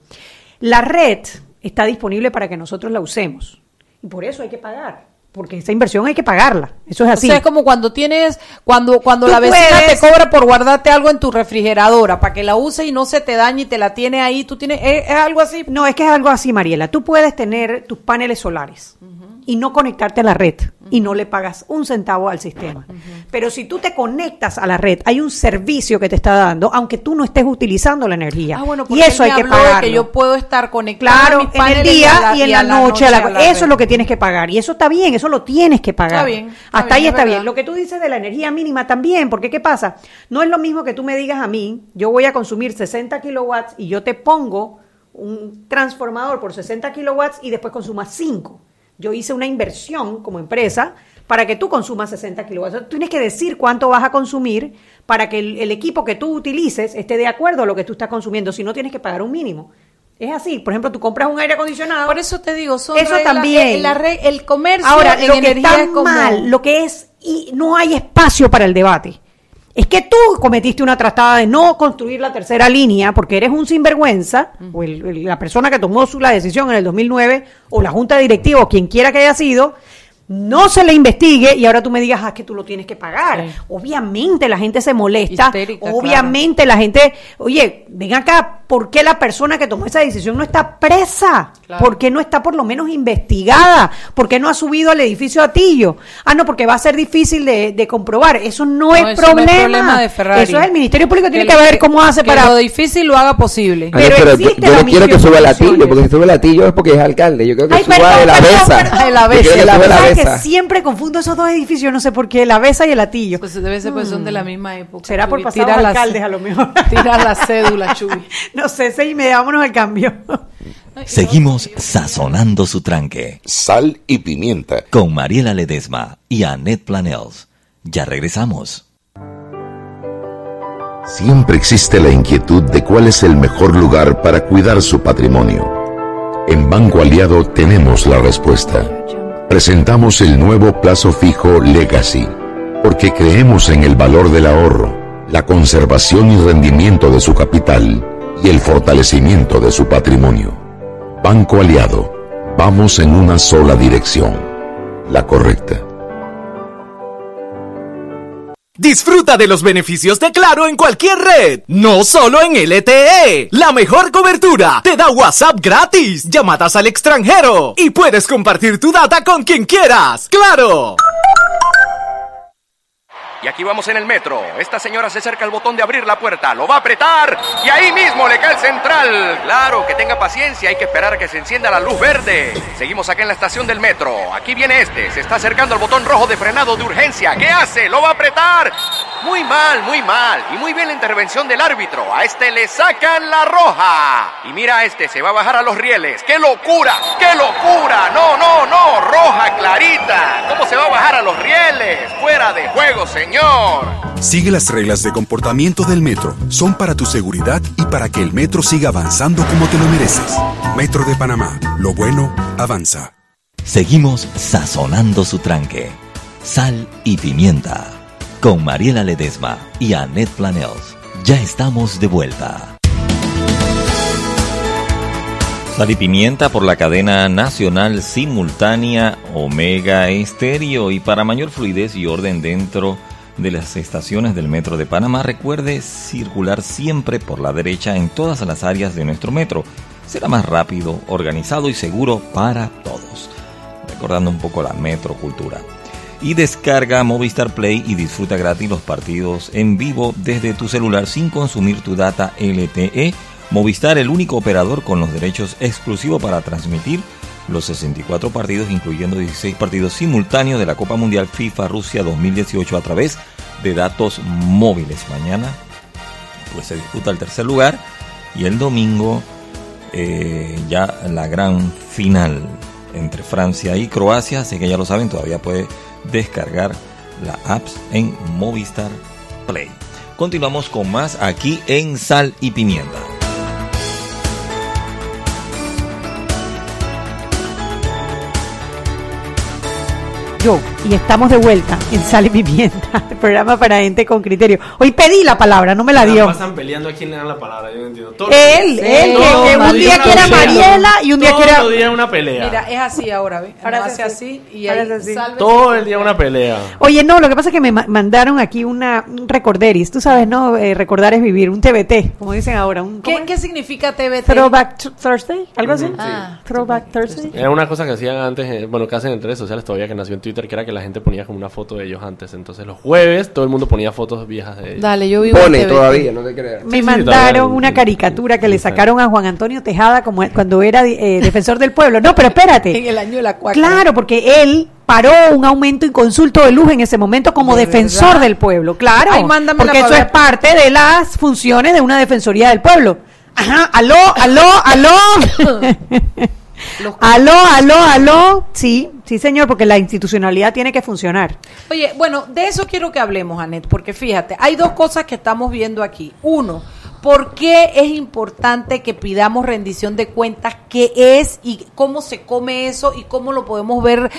La red está disponible para que nosotros la usemos. Y por eso hay que pagar. Porque esa inversión hay que pagarla. Eso es O así. sea, es como cuando tienes, cuando, cuando Tú la vecina puedes- te cobra por guardarte algo en tu refrigeradora para que la use y no se te dañe y te la tiene ahí, tú tienes, es, es algo así. No, es que es algo así, Mariela. Tú puedes tener tus paneles solares y no conectarte a la red y no le pagas un centavo al sistema. Pero si tú te conectas a la red, hay un servicio que te está dando, aunque tú no estés utilizando la energía. Ah, bueno, y eso hay que pagarlo. que yo puedo estar conectada Claro, en el día y en y la, noche. a la- eso red. es lo que tienes que pagar. Y eso está bien, eso lo tienes que pagar. Está bien, está Hasta ahí bien, es está verdad. bien. Lo que tú dices de la energía mínima también, porque ¿qué pasa? No es lo mismo que tú me digas a mí, yo voy a consumir 60 kilowatts y yo te pongo un transformador por 60 kilowatts y después consumas 5. Yo hice una inversión como empresa para que tú consumas 60 kilowatts. Tú tienes que decir cuánto vas a consumir para que el, el equipo que tú utilices esté de acuerdo a lo que tú estás consumiendo. Si no, tienes que pagar un mínimo. Es así. Por ejemplo, tú compras un aire acondicionado. Por eso te digo, son Eso reglas- también. eh, la re- el comercio Ahora, en lo que energía está es mal, lo que es, y no hay espacio para el debate. Es que tú cometiste una trastada de no construir la tercera línea porque eres un sinvergüenza, o el- el- la persona que tomó su- la decisión en el 2009, o la junta directiva, o quien quiera que haya sido, no se le investigue y ahora tú me digas, ah, que tú lo tienes que pagar. Sí. Obviamente la gente se molesta, Histérica, obviamente la gente, oye, ven acá, ¿por qué la persona que tomó esa decisión no está presa? Claro. ¿Por qué no está por lo menos investigada? ¿Por qué no ha subido al edificio Atillo? Ah, no, porque va a ser difícil de, de comprobar. Eso no, No, es, eso no es problema. de Ferrari. Eso es el Ministerio Público tiene que, ver cómo hace que para... lo difícil lo haga posible. Pero pero existe yo la no quiero que suba de el latillo, acciones. porque si sube el latillo es porque es alcalde. Yo creo que Ay, suba perdón, de la perdón, besa. sube la ¿Sabes que siempre confundo esos dos edificios? No sé por qué, la Besa y el Atillo. Pues debe ser pues son de la misma época. Será por Chuy. pasados Tira la- alcaldes a lo mejor. Tira la cédula, Chuy. no sé, seis y media, vámonos al cambio. Seguimos sazonando su tranque Sal y pimienta. con Mariela Ledesma y Annette Planels. Ya regresamos. Siempre existe la inquietud de cuál es el mejor lugar para cuidar su patrimonio. En Banco Aliado tenemos la respuesta. Presentamos el nuevo plazo fijo Legacy, porque creemos en el valor del ahorro, la conservación y rendimiento de su capital y el fortalecimiento de su patrimonio. Banco Aliado, vamos en una sola dirección, la correcta. Disfruta de los beneficios de Claro en cualquier red, no solo en LTE. La mejor cobertura te da WhatsApp gratis, llamadas al extranjero y puedes compartir tu data con quien quieras. ¡Claro! Y aquí vamos en el metro. Esta señora se acerca al botón de abrir la puerta, lo va a apretar y ahí mismo le cae el central. Claro, que tenga paciencia, hay que esperar a que se encienda la luz verde. Seguimos acá en la estación del metro. Aquí viene este, se está acercando al botón rojo de frenado de urgencia. ¿Qué hace? Lo va a apretar. Muy mal, muy mal. Y muy bien la intervención del árbitro. A este le sacan la roja. Y mira a este, se va a bajar a los rieles. ¡Qué locura! ¡Qué locura! No, no, no. Roja clarita. ¿Cómo se va a bajar a los rieles? Fuera de juego, señor. Sigue las reglas de comportamiento del metro. Son para tu seguridad y para que el metro siga avanzando como te lo mereces. Metro de Panamá. Lo bueno avanza. Seguimos sazonando su tranque. Sal y pimienta. Con Mariela Ledesma y Annette Planels. Ya estamos de vuelta. Sal y pimienta por la cadena nacional simultánea Omega Estéreo. Y para mayor fluidez y orden dentro de las estaciones del metro de Panamá, recuerde circular siempre por la derecha en todas las áreas de nuestro metro. será más rápido, organizado y seguro para todos. Recordando un poco la metrocultura. Y descarga Movistar Play y disfruta gratis los partidos en vivo desde tu celular sin consumir tu data LTE. Movistar, el único operador con los derechos exclusivos para transmitir los 64 partidos, incluyendo 16 partidos simultáneos de la Copa Mundial FIFA Rusia 2018 a través de datos móviles. Mañana pues se disputa el tercer lugar y el domingo eh, ya la gran final entre Francia y Croacia, así que ya lo saben, todavía puede descargar la apps en Movistar Play. Continuamos con más aquí en Sal y Pimienta. yo y estamos de vuelta en Sal y Pimienta, el programa para gente con criterio. Hoy pedí la palabra, no me la dio. pasan peleando a quién le dan la palabra, yo no entiendo. Todo Él, Sí, él, todo que, que el un día pelea. Mariela y un día Todo quiera... el día una pelea. Mira, es así ahora, ¿ves? Ahora hace así. y Ahora ahí así. Todo el día una pelea. Oye, no, lo que pasa es que me ma- mandaron aquí una un recorderis. Tú sabes, ¿no? Eh, recordar es vivir, un TBT, como dicen ahora. Un, ¿cómo ¿Qué, es? ¿Qué significa TBT? Throwback Th- Thursday, algo así. Ah. Throwback Thursday. Era una cosa que hacían antes, eh, bueno, que hacen en redes sociales todavía que nació en Twitter, que era que la gente ponía como una foto de ellos antes. Entonces los jueves todo el mundo ponía fotos viejas de ellos. Dale, yo vivo en Pone todavía, no te creas. Me sí, mandaron una caricatura que le sacaron a Juan Antonio Tejada como cuando era eh, defensor del pueblo. No, pero En espérate. el año de la cuaca. Claro, porque él paró un aumento inconsulto de luz en ese momento como ¿De defensor verdad? del pueblo. Claro, Ay, porque eso es parte de las funciones de una defensoría del pueblo. Ajá, aló, aló, aló. Aló, aló, aló. Sí, sí, señor, porque la institucionalidad tiene que funcionar. Oye, bueno, de eso quiero que hablemos, Anet, porque fíjate, hay dos cosas que estamos viendo aquí. Uno, ¿por qué es importante que pidamos rendición de cuentas? ¿Qué es y cómo se come eso y cómo lo podemos ver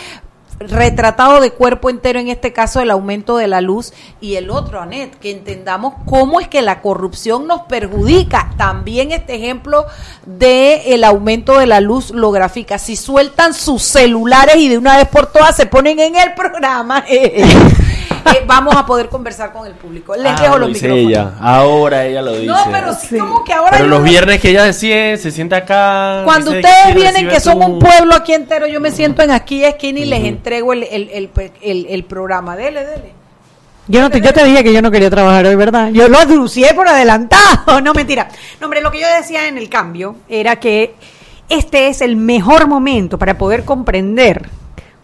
retratado de cuerpo entero en este caso el aumento de la luz y el otro Anet que entendamos cómo es que la corrupción nos perjudica. También este ejemplo de el aumento de la luz lo grafica. Si sueltan sus celulares y de una vez por todas se ponen en el programa vamos a poder conversar con el público les Ah, dejo lo los dice micrófonos ella. Ahora ella lo dice. no pero sí, Sí. como que ahora Pero los viernes que ella decide, se sienta acá. cuando ustedes vienen que son un pueblo aquí entero, yo me siento en aquí esquina y les entrego el, el, el, el- el programa. Dele, dele. Yo no te, yo te dije que yo no quería trabajar hoy, ¿verdad? Yo lo anuncié por adelantado. No, mentira. No, hombre, lo que yo decía en el cambio era que este es el mejor momento para poder comprender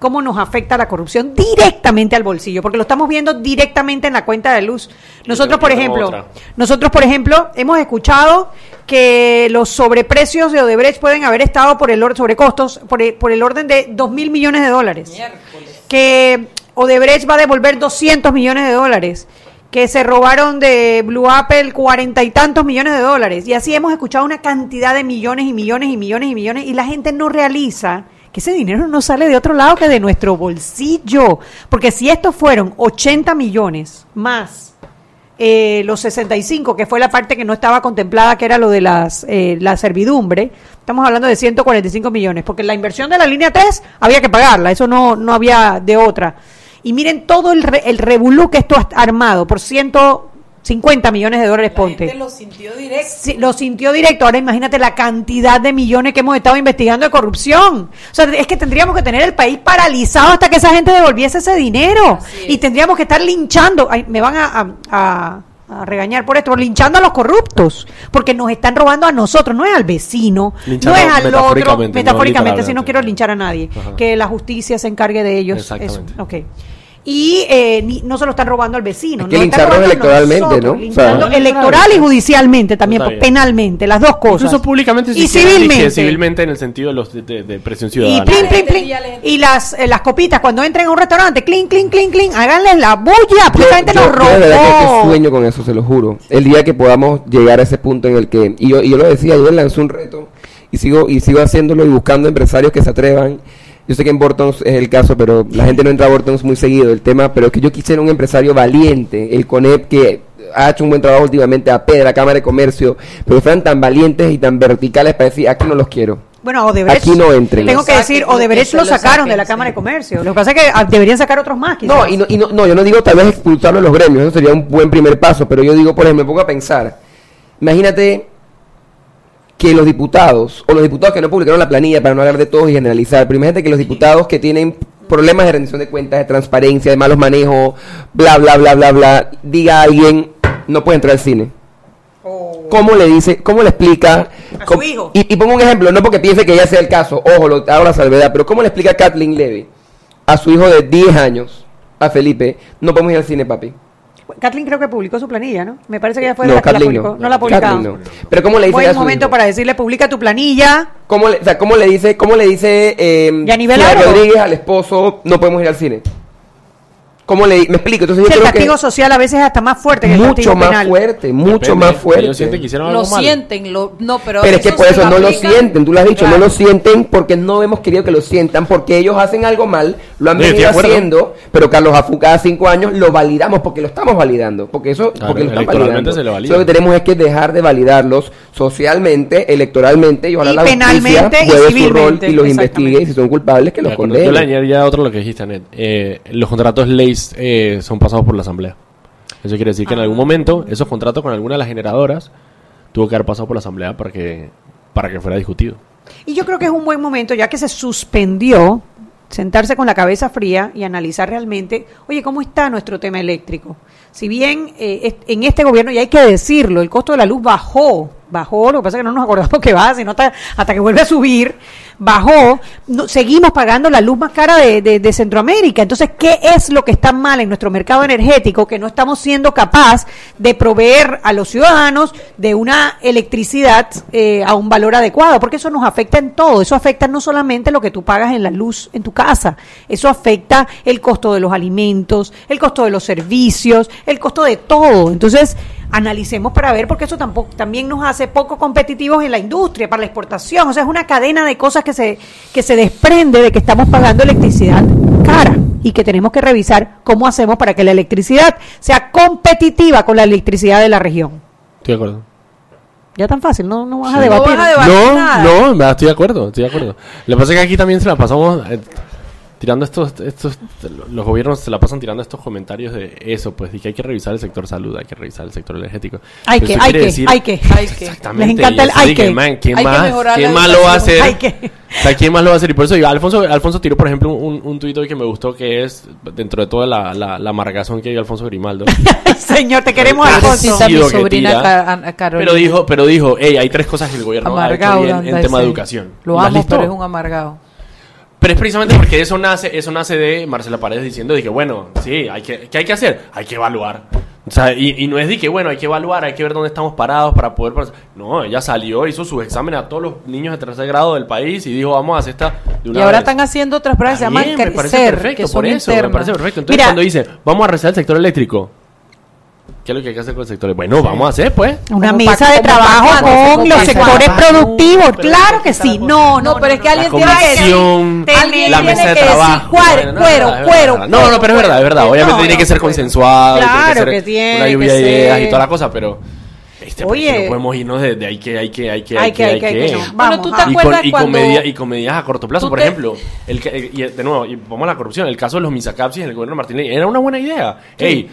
cómo nos afecta la corrupción directamente al bolsillo, porque lo estamos viendo directamente en la cuenta de luz. Nosotros, por ejemplo, otra. nosotros, por ejemplo, hemos escuchado que los sobreprecios de Odebrecht pueden haber estado por el sobrecostos por el, por el orden de 2 mil millones de dólares que Odebrecht va a devolver 200 millones de dólares, que se robaron de Blue Apple cuarenta y tantos millones de dólares. Y así hemos escuchado una cantidad de millones y millones y millones y millones y la gente no realiza que ese dinero no sale de otro lado que de nuestro bolsillo. Porque si estos fueron 80 millones más eh, los 65, que fue la parte que no estaba contemplada, que era lo de las, eh, la servidumbre, estamos hablando de 145 millones, porque la inversión de la línea 3 había que pagarla, eso no, no había de otra. Y miren todo el, re- el revolú que esto ha armado por 150 millones de dólares, ponte. lo sintió directo. Sí, lo sintió directo. Ahora imagínate la cantidad de millones que hemos estado investigando de corrupción. O sea, es que tendríamos que tener el país paralizado hasta que esa gente devolviese ese dinero. Es. Y tendríamos que estar linchando. Ay, me van a, a- a- a regañar por esto, linchando a los corruptos. Porque nos están robando a nosotros, no es al vecino, Linchando no es al otro. metafóricamente, no Metafóricamente, si no quiero linchar a nadie. Ajá. Que la justicia se encargue de ellos. Exactamente. Eso, ok. Y eh, ni- no se lo están robando al vecino. Hay que no están lincharlos electoralmente, nosotros, ¿no? O sea- linchando electoral y judicialmente también, pues, penalmente, las dos cosas. Incluso públicamente y civilmente. dije civilmente en el sentido de los de, de- de presión Y ciudadana. plin, plin, plin. Y las, eh, las copitas, cuando entren a un restaurante, clink, clink, clink, clink, háganles la bulla, porque esa gente yo, nos yo de verdad que, que robó. sueño con eso, se lo juro. El día que podamos llegar a ese punto en el que, y yo, y yo lo decía, yo lancé un reto y sigo, y sigo haciéndolo y buscando empresarios que se atrevan. Yo sé que en Bortons es el caso, pero la gente no entra a Bortons muy seguido el tema, pero es que yo quisiera un empresario valiente, el CONEP que ha hecho un buen trabajo últimamente, a la Cámara de Comercio, pero fueran tan valientes y tan verticales para decir, aquí no los quiero. Bueno, Odebrecht. Aquí no entren. Tengo que decir, saquen, Odebrecht lo sacaron de la. Cámara de Comercio. Lo que pasa es que ah, deberían sacar otros más. No, y no, y no, no, yo no digo tal vez expulsarlo de los gremios, eso sería un buen primer paso, pero yo digo, por ejemplo, me pongo a pensar, imagínate que los diputados, o los diputados que no publicaron la planilla, para no hablar de todos y generalizar, pero imagínate que los diputados que tienen problemas de rendición de cuentas, de transparencia, de malos manejos, bla, bla, bla, bla, bla, diga a alguien, no puede entrar al cine. ¿Cómo le dice, cómo le explica? A su hijo. Y, y pongo un ejemplo, no porque piense que ya sea el caso, ojo, lo hago la salvedad, pero ¿cómo le explica Kathleen Levy a su hijo de 10 años, a Felipe, no podemos ir al cine, papi? Kathleen creo que publicó su planilla, ¿no? Me parece que ya fue No, la que la Kathleen publicó. no. No, la ha publicado. Kathleen no. Pero ¿cómo le dice Buen a su momento hijo? para decirle, publica tu planilla. ¿Cómo le, o sea, ¿cómo le dice, cómo le dice eh, ¿Y a nivel Pilar largo? Rodríguez al esposo, no podemos ir al cine? ¿Cómo le, me explico? Entonces yo el creo castigo que social a veces es hasta más fuerte que el mucho castigo más penal. fuerte, mucho Depende, más fuerte. Ellos sienten que hicieron Lo algo mal. sienten, lo, no, pero, Pero es que por eso no lo sienten, tú lo has dicho, Claro. no lo sienten porque no hemos querido que lo sientan, porque ellos hacen algo mal, lo han venido haciendo, pero Carlos Afu cada cinco años lo validamos porque lo estamos validando, porque eso, Claro, porque lo están electoralmente validando. se lo valida. Lo que tenemos es que dejar de validarlos socialmente, electoralmente, y ojalá Y la justicia penalmente y juegue su rol y los investigue y si son culpables que los acuerdo. Yo condenen. le añadiría otro lo que dijiste, Anet. Eh, los contratos eh, son pasados por la Asamblea. Eso quiere decir que en algún momento esos contratos con alguna de las generadoras tuvo que haber pasado por la Asamblea para que, para que fuera discutido. Y yo creo que es un buen momento, ya que se suspendió, sentarse con la cabeza fría y analizar realmente, oye, ¿cómo está nuestro tema eléctrico? Si bien eh, en este gobierno, y hay que decirlo, el costo de la luz bajó, bajó, lo que pasa es que no nos acordamos que baja, sino hasta, hasta que vuelve a subir, bajó, seguimos pagando la luz más cara de, de- de Centroamérica. Entonces, ¿qué es lo que está mal en nuestro mercado energético? Que no estamos siendo capaz de proveer a los ciudadanos de una electricidad eh, a un valor adecuado, porque eso nos afecta en todo, eso afecta no solamente lo que tú pagas en la luz en tu casa, eso afecta el costo de los alimentos, el costo de los servicios, el costo de todo. Entonces, analicemos para ver, porque eso tampoco también nos hace poco competitivos en la industria, para la exportación, o sea, es una cadena de cosas que se, que se desprende de que estamos pagando electricidad cara y que tenemos que revisar cómo hacemos para que la electricidad sea competitiva con la electricidad de la región. Estoy de acuerdo. Ya tan fácil, no, no vas a Sí. debatir. No vas a debatir No, nada. no, estoy de acuerdo, estoy de acuerdo. Lo que pasa es que aquí también se la pasamos eh, tirando estos, estos, los gobiernos se la pasan tirando estos comentarios de eso, pues, y que hay que revisar el sector salud, hay que revisar el sector energético. Hay Pero que, hay que, decir- hay que. Hay que. Exactamente. Les encanta el hay que, que. man, ¿quién Hay más, ¿quién más lo va a hacer? Hay que. O sea, ¿quién más lo va a hacer? Y por eso digo, Alfonso, Alfonso tiró, por ejemplo, un, un tuit hoy que me gustó, que es, dentro de toda la, la, la amargazón que dio Alfonso Grimaldo. Señor, te queremos, Alfonso. sí, mi sobrina tira, Carolina. pero dijo, pero dijo, hey, hay tres cosas que el gobierno ha hecho amargado bien en tema de educación. Lo ¿Y las amo, pero es un amargado. Pero es precisamente porque eso nace, eso nace de Marcela Paredes diciendo que bueno, sí, hay que, ¿qué hay que hacer? Hay que evaluar. O sea, y, y no es de que bueno, hay que evaluar, hay que ver dónde estamos parados para poder... No, ella salió, hizo sus exámenes a todos los niños de tercer grado del país y dijo, vamos a hacer esta de Y una ahora vez. están haciendo otras pruebas que se llaman me parece perfecto, que por eso, me parece perfecto. Entonces Mira. cuando dice, vamos a revisar el sector eléctrico, ¿qué es lo que hay que hacer con el sector? Bueno, vamos a hacer pues. Una mesa de trabajo con los sectores productivos, Pero claro que que sí. No, No, pero es que alguien tiene que decir, comisión, alguien la tiene mesa de que decir, trabajo. cuero, cuero. No, no, pero es verdad, es verdad. Obviamente No, tiene que ser consensuado, Claro tiene que que ser tiene una lluvia de ideas y toda la cosa, pero este, pues, Oye. no podemos irnos de, de hay que, hay que, hay que, Hay que, hay que, hay que, no. Vamos, tú te y con, acuerdas y, con medida- y con medidas a corto plazo. Por te- ejemplo, el, que- y de nuevo, y vamos a la corrupción. El caso de los misacapsis en el gobierno de Martínez era una buena idea. Ey,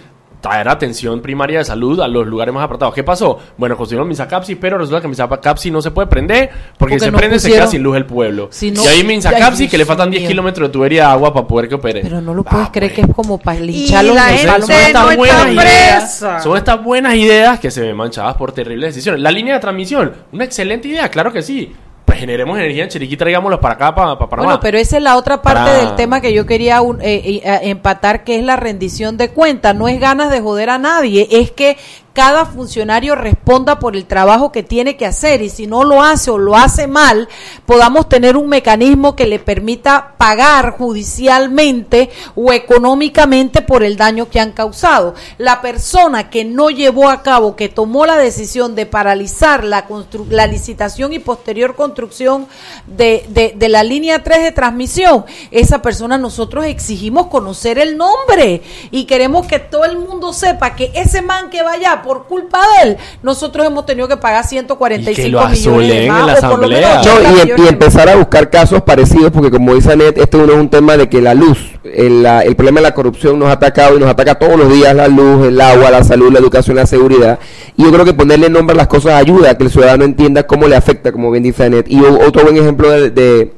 traer atención primaria de salud a los lugares más apartados. ¿Qué pasó? Bueno, construyeron misacapsis, pero resulta que misacapsis no se puede prender porque, Porque se no prende se queda sin luz el pueblo. Si no- y ahí Ay, misacapsis que le faltan 10 mío. kilómetros de tubería de agua para poder que opere. Pero no lo Ah, puedes creer que bueno. es como para Y lincharlo la gente. Son estas no está buenas ideas. presa. Son estas buenas ideas que se ven manchadas por terribles decisiones. La línea de transmisión, una excelente idea, claro que sí. Generemos energía en Chiriquí, traigámoslos para acá, para, para Panamá. Bueno, pero esa es la otra parte Para- del tema que yo quería un- eh, eh, eh, empatar, que es la rendición de cuentas. No es ganas de joder a nadie, es que cada funcionario responda por el trabajo que tiene que hacer y si no lo hace o lo hace mal, podamos tener un mecanismo que le permita pagar judicialmente o económicamente por el daño que han causado. La persona que no llevó a cabo, que tomó la decisión de paralizar la, la licitación y posterior construcción de, de- de la línea 3 de transmisión, esa persona nosotros exigimos conocer el nombre y queremos que todo el mundo sepa que ese man que va allá por culpa de él, nosotros hemos tenido que pagar 145 Y que lo millones de en la asamblea. No, 80 y, em- y empezar a buscar casos parecidos, porque como dice Anet, este no es un tema de que la luz, el, la- el problema de la corrupción nos ha atacado y nos ataca todos los días la luz, el agua, la salud, la educación, la seguridad. Y yo creo que ponerle nombre a las cosas ayuda a que el ciudadano entienda cómo le afecta, como bien dice Anet. Y otro buen ejemplo de,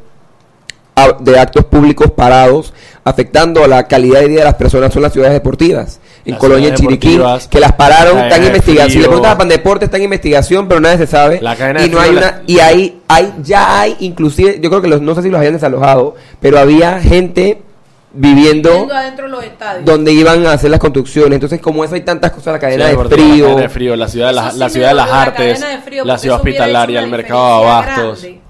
de actos públicos parados afectando a la calidad de vida de las personas son las ciudades deportivas. En Las Colonia, en Chiriquí, que las pararon, la están investigación. Si le preguntas a Pandeporte, está en investigación, pero nadie se sabe. La cadena y no hay una, y ahí hay, ya hay, inclusive, yo creo que los, no sé si los habían desalojado, pero había gente viviendo adentro de los estadios. donde iban a hacer las construcciones. Entonces, como eso hay tantas cosas, la cadena de la frío. cadena de frío, la ciudad de, la, sí la ciudad de las artes, cadena de frío, la ciudad hospitalaria, el mercado de abastos. grande.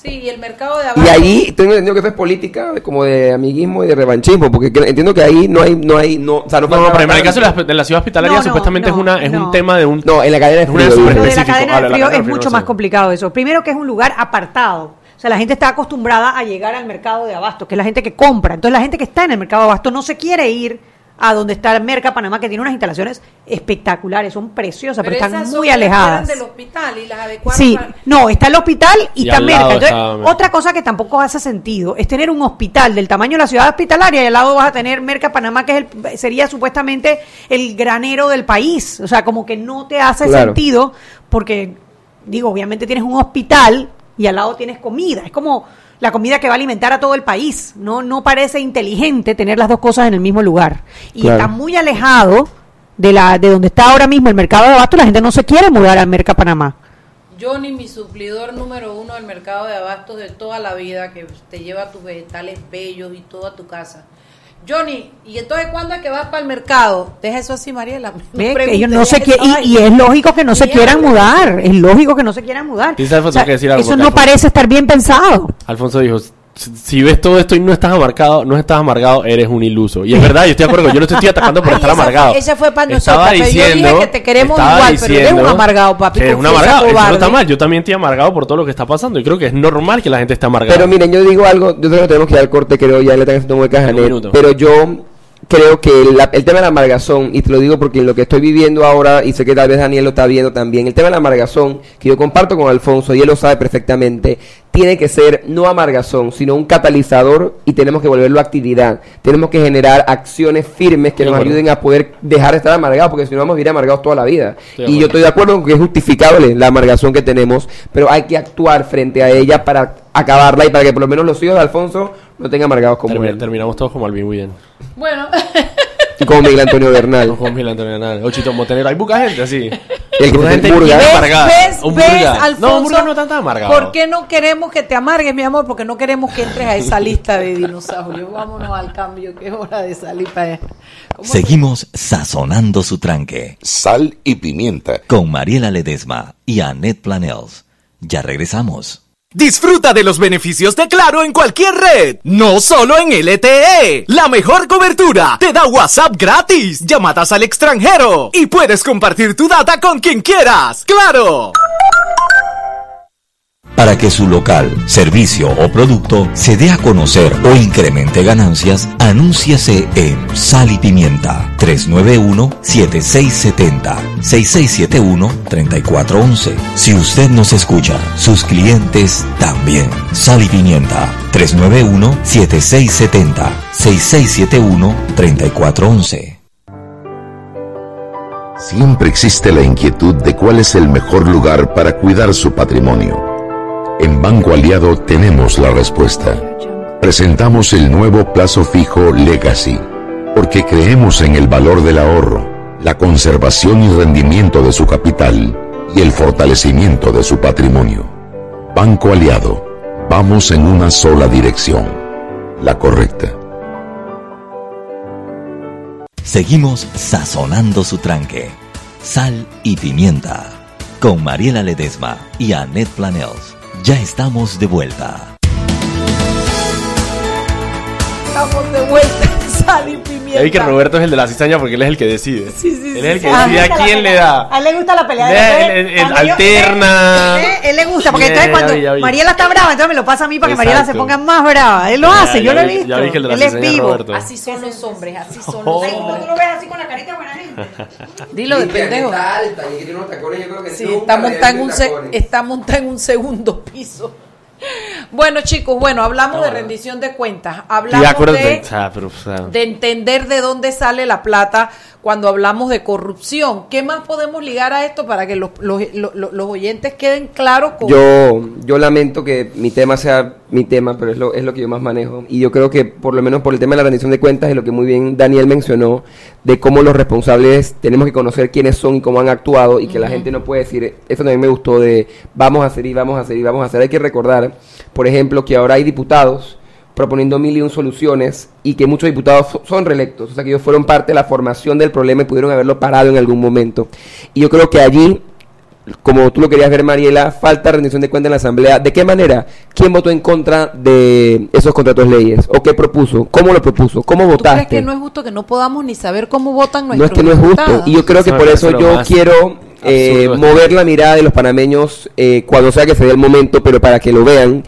Sí, y el mercado de Y abastos. allí tengo entendido que eso es política como de amiguismo y de revanchismo, porque que- entiendo que ahí no hay, no hay, no, o sea, no, No, no, pero en el caso de la, de la ciudad hospitalaria No, supuestamente no, es una es no. un tema de un No, en la cadena de Es una frío. dice. Lo de la específico. cadena Ah, de frío es mucho no más sé. complicado eso. Primero que es un lugar apartado. O sea, la gente está acostumbrada a llegar al mercado de abasto, que es la gente que compra. Entonces, la gente que está en el mercado de abasto no se quiere ir a donde está el Merca Panamá, que tiene unas instalaciones espectaculares, son preciosas, pero, están esas son muy alejadas. del hospital y las adecuaron Sí, para- no, está el hospital y, Y está Merca. Entonces, está otra cosa que tampoco hace sentido es tener un hospital del tamaño de la ciudad hospitalaria y al lado vas a tener Merca Panamá, que es el, sería supuestamente el granero del país. O sea, como que no te hace Claro. sentido porque, digo, obviamente tienes un hospital y al lado tienes comida. Es como la comida que va a alimentar a todo el país. No, no parece inteligente tener las dos cosas en el mismo lugar. Y Claro. está muy alejado de la de donde está ahora mismo el mercado de abasto. La gente no se quiere mudar al Merca Panamá. Johnny, mi suplidor número uno del mercado de abastos de toda la vida, que te lleva tus vegetales bellos y todo a tu casa. Johnny, ¿y entonces cuándo es que vas para el mercado? Deja eso así, Mariela. Ve, que ellos no se quieren, eso y, es lógico que no se quieran mudar, es lógico que no se quieran mudar. Sí, Alfonso, O sea, que decir algo, eso no Alfonso- parece estar bien pensado. Alfonso dijo, si, ves todo esto y no estás amargado, no estás amargado, eres un iluso. Y es verdad, yo estoy de acuerdo, yo no te estoy atacando por Ay, estar esa fue- amargado. esa fue para Estaba nosotros, pero yo dije que te queremos estaba igual, pero eres un diciendo amargado, papi, que eres un amargado, eso no está mal, yo también estoy amargado por todo lo que está pasando y creo que es normal que la gente esté amargada. Pero miren, yo digo algo, yo creo que tenemos que ir al corte, creo, ya le están haciendo muecas a Un Janet, pero yo creo que la- el tema de la amargazón, y te lo digo porque en lo que estoy viviendo ahora, y sé que tal vez Daniel lo está viendo también, el tema de la amargazón, que yo comparto con Alfonso, y él lo sabe perfectamente, tiene que ser no amargazón, sino un catalizador, y tenemos que volverlo a actividad. Tenemos que generar acciones firmes que Estoy nos ayuden a poder dejar de estar amargados, porque si no vamos a vivir amargados toda la vida. Estoy y yo estoy de acuerdo con que es justificable la amargazón que tenemos, pero hay que actuar frente a ella para acabarla y para que por lo menos los hijos de Alfonso no tengan amargados como Termi- él. terminamos todos como Alvin William. Bueno, Y como Miguel Antonio Bernal. Como Miguel Antonio Bernal. O Chito. Hay poca gente así. El que gente purga. bien ¿ves, amargada. ves, Un ves, burga. Alfonso? No, un burga no está tan amargado. ¿Por qué no queremos que te amargues, mi amor? Porque no queremos que entres a esa lista de dinosaurios. Vámonos al cambio, que es hora de salir para allá. ¿Cómo se- Seguimos sazonando su tranque Sal y pimienta. con Mariela Ledesma y Annette Planels. Ya regresamos. Disfruta de los beneficios de Claro en cualquier red, no solo en LTE. La mejor cobertura te da WhatsApp gratis, llamadas al extranjero y puedes compartir tu data con quien quieras. ¡Claro! Para que su local, servicio o producto se dé a conocer o incremente ganancias, anúnciase en Sal y Pimienta 391-7670-6671-3411. Si usted nos escucha, sus clientes también. Sal y Pimienta 391-7670-6671-3411. Siempre existe la inquietud de cuál es el mejor lugar para cuidar su patrimonio. En Banco Aliado tenemos la respuesta. Presentamos el nuevo plazo fijo Legacy, porque creemos en el valor del ahorro, la conservación y rendimiento de su capital y el fortalecimiento de su patrimonio. Banco Aliado, vamos en una sola dirección, la correcta. Seguimos sazonando su tranque. Sal y pimienta. Con Mariela Ledesma y Annette Planels. Ya estamos de vuelta. Estamos de vuelta Sal y Pimienta. Ya vi que Roberto es el de la cizaña porque él es el que decide. Sí, sí, Él es el que decide a quién le da. A él le gusta la pelea. Él- Entonces, él- él alterna. él- él le gusta, porque entonces ya cuando vi, ya vi. Mariela está brava, entonces me lo pasa a mí para que Mariela se ponga más brava. Él lo Ya, hace, yo lo he vi- visto. ya vi que el de la él es vivo. Roberto. Así son los hombres, así son Oh. los Ay, ¿cómo tú hombres. lo ves así con la carita buena gente? Dilo de pendejo. Está alta y tiene unos tacones, yo creo que Sí, le está montada en un segundo piso. Bueno, chicos, bueno, hablamos de rendición de cuentas, hablamos de, de entender de dónde sale la plata cuando hablamos de corrupción. ¿Qué más podemos ligar a esto para que los, los, los- los oyentes queden claros con Yo, yo lamento que mi tema sea mi tema, pero es lo, es lo que yo más manejo. Y yo creo que, por lo menos por el tema de la rendición de cuentas, es lo que muy bien Daniel mencionó, de cómo los responsables tenemos que conocer quiénes son y cómo han actuado, y que la gente no puede decir, eso también me gustó, de vamos a hacer y vamos a hacer y vamos a hacer. Hay que recordar, por ejemplo, que ahora hay diputados proponiendo mil y un soluciones y que muchos diputados so- son reelectos, o sea que ellos fueron parte de la formación del problema y pudieron haberlo parado en algún momento. Y yo creo que allí como tú lo querías ver, Mariela, falta rendición de cuentas en la Asamblea. ¿De qué manera? ¿Quién votó en contra de esos contratos leyes? ¿O qué propuso? ¿Cómo lo propuso? ¿Cómo ¿Tú votaste? crees que no es justo que no podamos ni saber cómo votan No nuestros es que no es justo. Y yo creo que por eso yo quiero eh, mover la mirada de los panameños eh, cuando sea que se dé el momento, pero para que lo vean.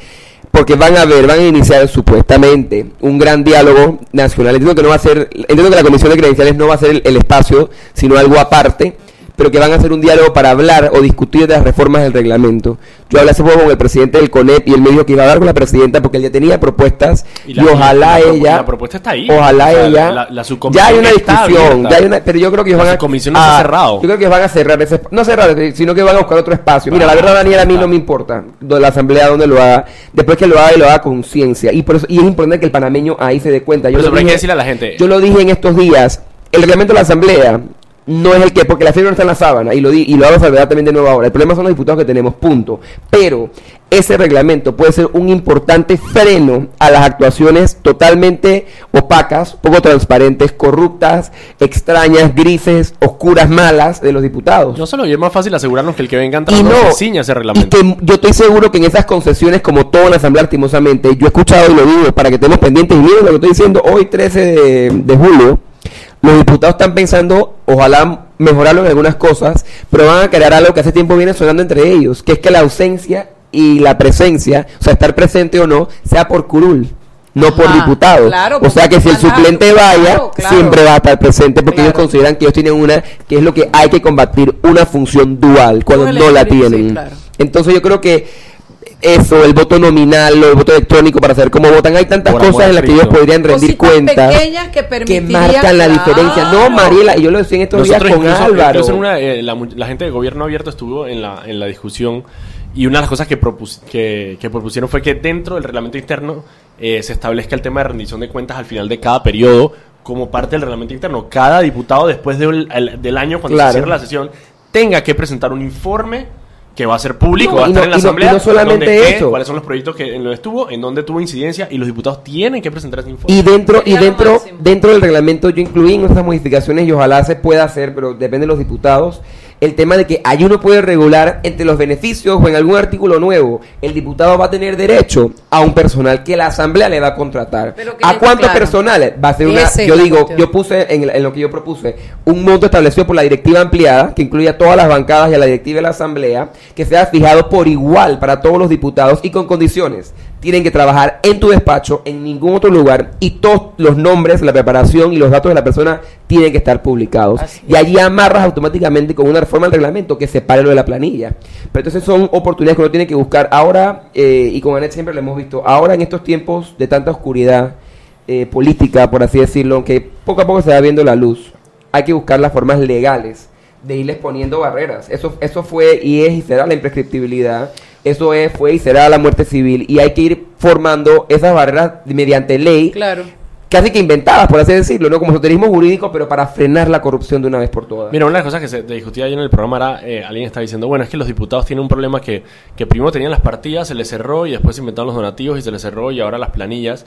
Porque van a ver, van a iniciar supuestamente un gran diálogo nacional. Entiendo que no va a ser, entiendo que la comisión de credenciales no va a ser el, el espacio, sino algo aparte, pero que van a hacer un diálogo para hablar o discutir de las reformas del reglamento. Yo hablé hace poco con el presidente del CONEP y él me dijo que iba a hablar con la presidenta porque él ya tenía propuestas y, la- ojalá la ella La propuesta está ahí. Ojalá O sea, ella. La, ya hay una discusión, abierta. ya hay una, pero yo creo que ellos van a. no ha ah, cerrado. Yo creo que van a cerrar ese. No cerrar, sino que van a buscar otro espacio. Mira, la verdad, Daniel, a mí no me importa la asamblea donde lo haga. Después que lo haga y lo haga con conciencia. Y, por eso- y es importante que el panameño ahí se dé cuenta. Yo lo hay que decirle a la gente. yo lo dije en estos días. El reglamento de la asamblea no es el que, porque la firma no está en la sábana, y lo, di, y lo hago salvedad también de nuevo ahora. El problema son los diputados que tenemos, punto. Pero ese reglamento puede ser un importante freno a las actuaciones totalmente opacas, poco transparentes, corruptas, extrañas, grises, oscuras, malas de los diputados. No solo, y es más fácil asegurarnos que el que venga Y entrando no, se ciña ese y reglamento. que yo estoy seguro que en esas concesiones, como todo en la Asamblea lastimosamente, yo he escuchado y lo digo para que estemos pendientes y miren lo que estoy diciendo hoy 13 de, de julio, los diputados están pensando, ojalá mejorarlo en algunas cosas, pero van a crear algo que hace tiempo viene sonando entre ellos, que es que la ausencia y la presencia, o sea, estar presente o no, sea por curul. No por diputado. claro, o sea que si el suplente vaya, claro, claro. siempre va a estar presente porque ellos consideran que ellos tienen una, que es lo que hay que combatir, una función dual, cuando no la sí, tienen. Entonces yo creo que eso, el voto nominal, o el voto electrónico para saber cómo votan, hay tantas Por cosas en las que ellos podrían rendir Cositas cuenta pequeñas que marcan la claro. diferencia. No, Mariela, y yo lo decía en estos días Nosotros con incluso- Álvaro. incluso en una, eh, la, mu- la gente de gobierno abierto estuvo en la, en la discusión y una de las cosas que, propus- que, que propusieron fue que dentro del reglamento interno eh, se establezca el tema de rendición de cuentas al final de cada periodo como parte del reglamento interno. Cada diputado después del, el- del año cuando Claro. se cierre la sesión tenga que presentar un informe que va a ser público, No, va a estar no- en la y no- y asamblea, no solamente qué, eso. cuáles son los proyectos que en lo estuvo, en dónde tuvo incidencia y los diputados tienen que presentar ese informe. Y dentro, y dentro, dentro del reglamento yo incluí en nuestras modificaciones y ojalá se pueda hacer, pero depende de los diputados, el tema de que hay uno puede regular entre los beneficios o en algún artículo nuevo, el diputado va a tener derecho a un personal que la asamblea le va a contratar. ¿A cuántos claro. personales? Va a ser una, yo digo, cuestión. yo puse en, en lo que yo propuse un monto establecido por la directiva ampliada, que incluye a todas las bancadas y a la directiva de la asamblea, que sea fijado por igual para todos los diputados y con condiciones. Tienen que trabajar en tu despacho, en ningún otro lugar, y todos los nombres, la preparación y los datos de la persona tienen que estar publicados. Así Y allí amarras automáticamente con una reforma al reglamento que separe lo de la planilla. Pero entonces son oportunidades que uno tiene que buscar. Ahora, eh, y con Anet siempre lo hemos visto, ahora en estos tiempos de tanta oscuridad eh, política, por así decirlo, que poco a poco se va viendo la luz, hay que buscar las formas legales de irles poniendo barreras. Eso, eso fue y es y será la imprescriptibilidad. Eso es, fue y será la muerte civil. Y hay que ir formando esas barreras mediante ley Claro. casi que inventadas, por así decirlo, ¿no? Como esoterismo jurídico, pero para frenar la corrupción de una vez por todas. Mira, una de las cosas que se discutía ayer en el programa era, eh, alguien estaba diciendo, bueno, es que los diputados tienen un problema que, que primero tenían las partidas, se les cerró y después se inventaron los donativos y se les cerró y ahora las planillas.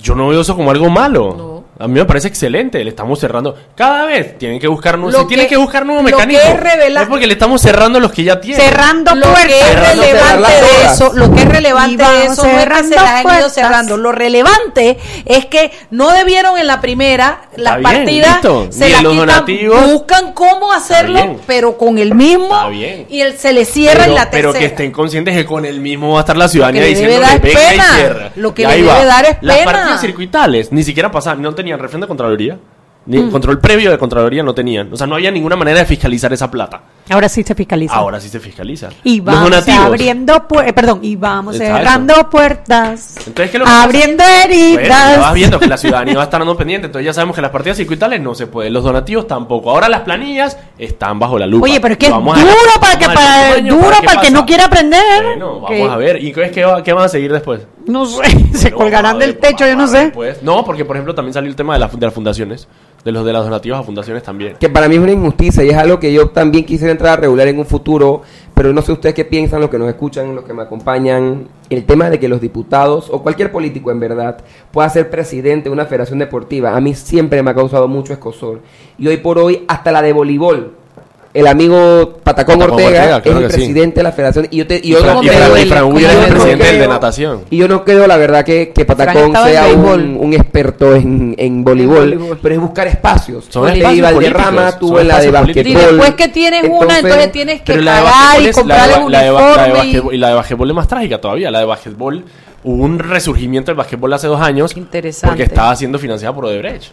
Yo no veo eso como algo malo. A mí me parece excelente, le estamos cerrando. Cada vez tienen que buscar nuevos, Lo si tienen que- que buscar nuevos lo que mecanismos. es revela- es porque le estamos cerrando los que ya tienen. Cerrando lo que puertas. es Cerrando, relevante de eso, lo que es relevante de eso no es que se cerrando las han ido cerrando. Lo relevante es que no debieron en la primera las bien, partidas listo. se Ni las los quitan, donativos. buscan cómo hacerlo, pero con el mismo Está bien. y el, se le cierra pero, en la pero tercera. que estén conscientes que con el mismo va a estar la ciudadanía Lo que le debe diciendo dar es venga y pena. cierra. Lo que Y le debe va. dar es Las pena. Partidas circuitales ni siquiera pasaban, no tenían refrendo de Contraloría. Ni Mm. control previo de Contraloría no tenían. O sea, no había ninguna manera de fiscalizar esa plata. Ahora sí se fiscaliza. Ahora sí se fiscaliza. Y vamos abriendo eh, perdón, y vamos Exacto. cerrando puertas. Entonces, ¿qué lo pasa? abriendo Bueno, heridas. ya vas viendo que la ciudadanía va a estar dando pendiente. Entonces ya sabemos que las partidas circuitales no se pueden. Los donativos tampoco. Ahora las planillas están bajo la lupa. Oye, pero es que es duro a- para que para, próximo año, duro ¿para qué para el que no quiera aprender. Bueno, vamos a ver. ¿Y qué, que va- qué van a seguir después? No sé, se Bueno, colgarán del techo, yo no sé. pues. No, porque por ejemplo también salió el tema de, la- de las fundaciones. De los de las donativas a fundaciones también. que para mí es una injusticia y es algo que yo también quisiera entrar a regular en un futuro, pero no sé ustedes qué piensan, los que nos escuchan, los que me acompañan, el tema de que los diputados o cualquier político en verdad pueda ser presidente de una federación deportiva, a mí siempre me ha causado mucho escosor. Y hoy por hoy, hasta la de voleibol. El amigo Patacón, Patacón Ortega, Ortega, es el sí. presidente de la federación y yo te y yo no y creo- y Fran yo es no presidente del de creo- natación. Y yo no creo, la verdad, que, que Patacón sea un, un experto en, en voleibol, voleibol. pero es buscar espacios. Son espacios son en la de espacios Y basquetbol. después que tienes una, entonces tienes que Pero la de pagar basquetbol y la de uniforme. y- basquetbol- y la de basquetbol es más trágica todavía. La de basquetbol hubo un resurgimiento del basquetbol hace dos años Interesante. porque estaba siendo financiada por Odebrecht.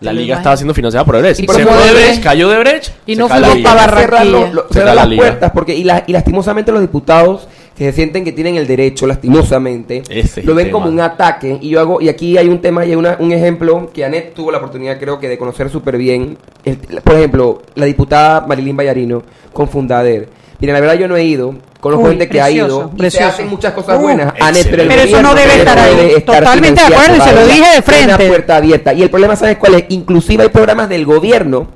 La liga estaba siendo financiada por Odebrecht. Se fue Odebrecht- cayó Odebrecht y no cae la fuimos liga. pa' cerrar, Barranquilla. cerrar las puertas porque y, la- y lastimosamente los diputados que se sienten que tienen el derecho lastimosamente Ese lo ven tema. como un ataque y yo hago y aquí hay un tema y hay una- un ejemplo que Anet tuvo la oportunidad creo que de conocer súper bien El- por ejemplo la diputada Marilyn Vallarino con Fundader mira la verdad yo no he ido conozco Uy, gente que ha ido y se precioso. hacen muchas cosas Uh, buenas Anet pero, eso no debe estar ahí. estar Totalmente de acuerdo, y se lo dije de frente. Una puerta abierta y el problema sabes cuál es inclusive hay programas del gobierno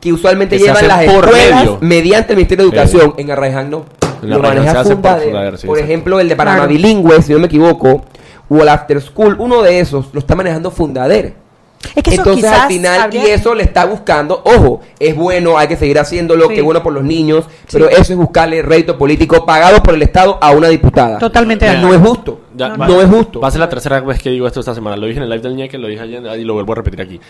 que usualmente Que se llevan las escuelas medio. mediante el Ministerio de Educación. En Arraiján no. En Lo Arraiján se maneja hace por Fundader. Fundader, sí, por exacto. ejemplo, el de Panamá Claro. Bilingüe, si no me equivoco, o el After School, uno de esos lo está manejando Fundader. Es que eso Entonces al final, habría- y eso le está buscando, ojo, es bueno, hay que seguir haciéndolo, Sí. que bueno por los niños, pero eso es buscarle rédito político pagado por el Estado a una diputada. Totalmente No es justo. Ya, no, va- es justo. Va a ser la tercera vez que digo esto esta semana. Lo dije en el live del ñeque, lo dije ayer y lo vuelvo a repetir aquí.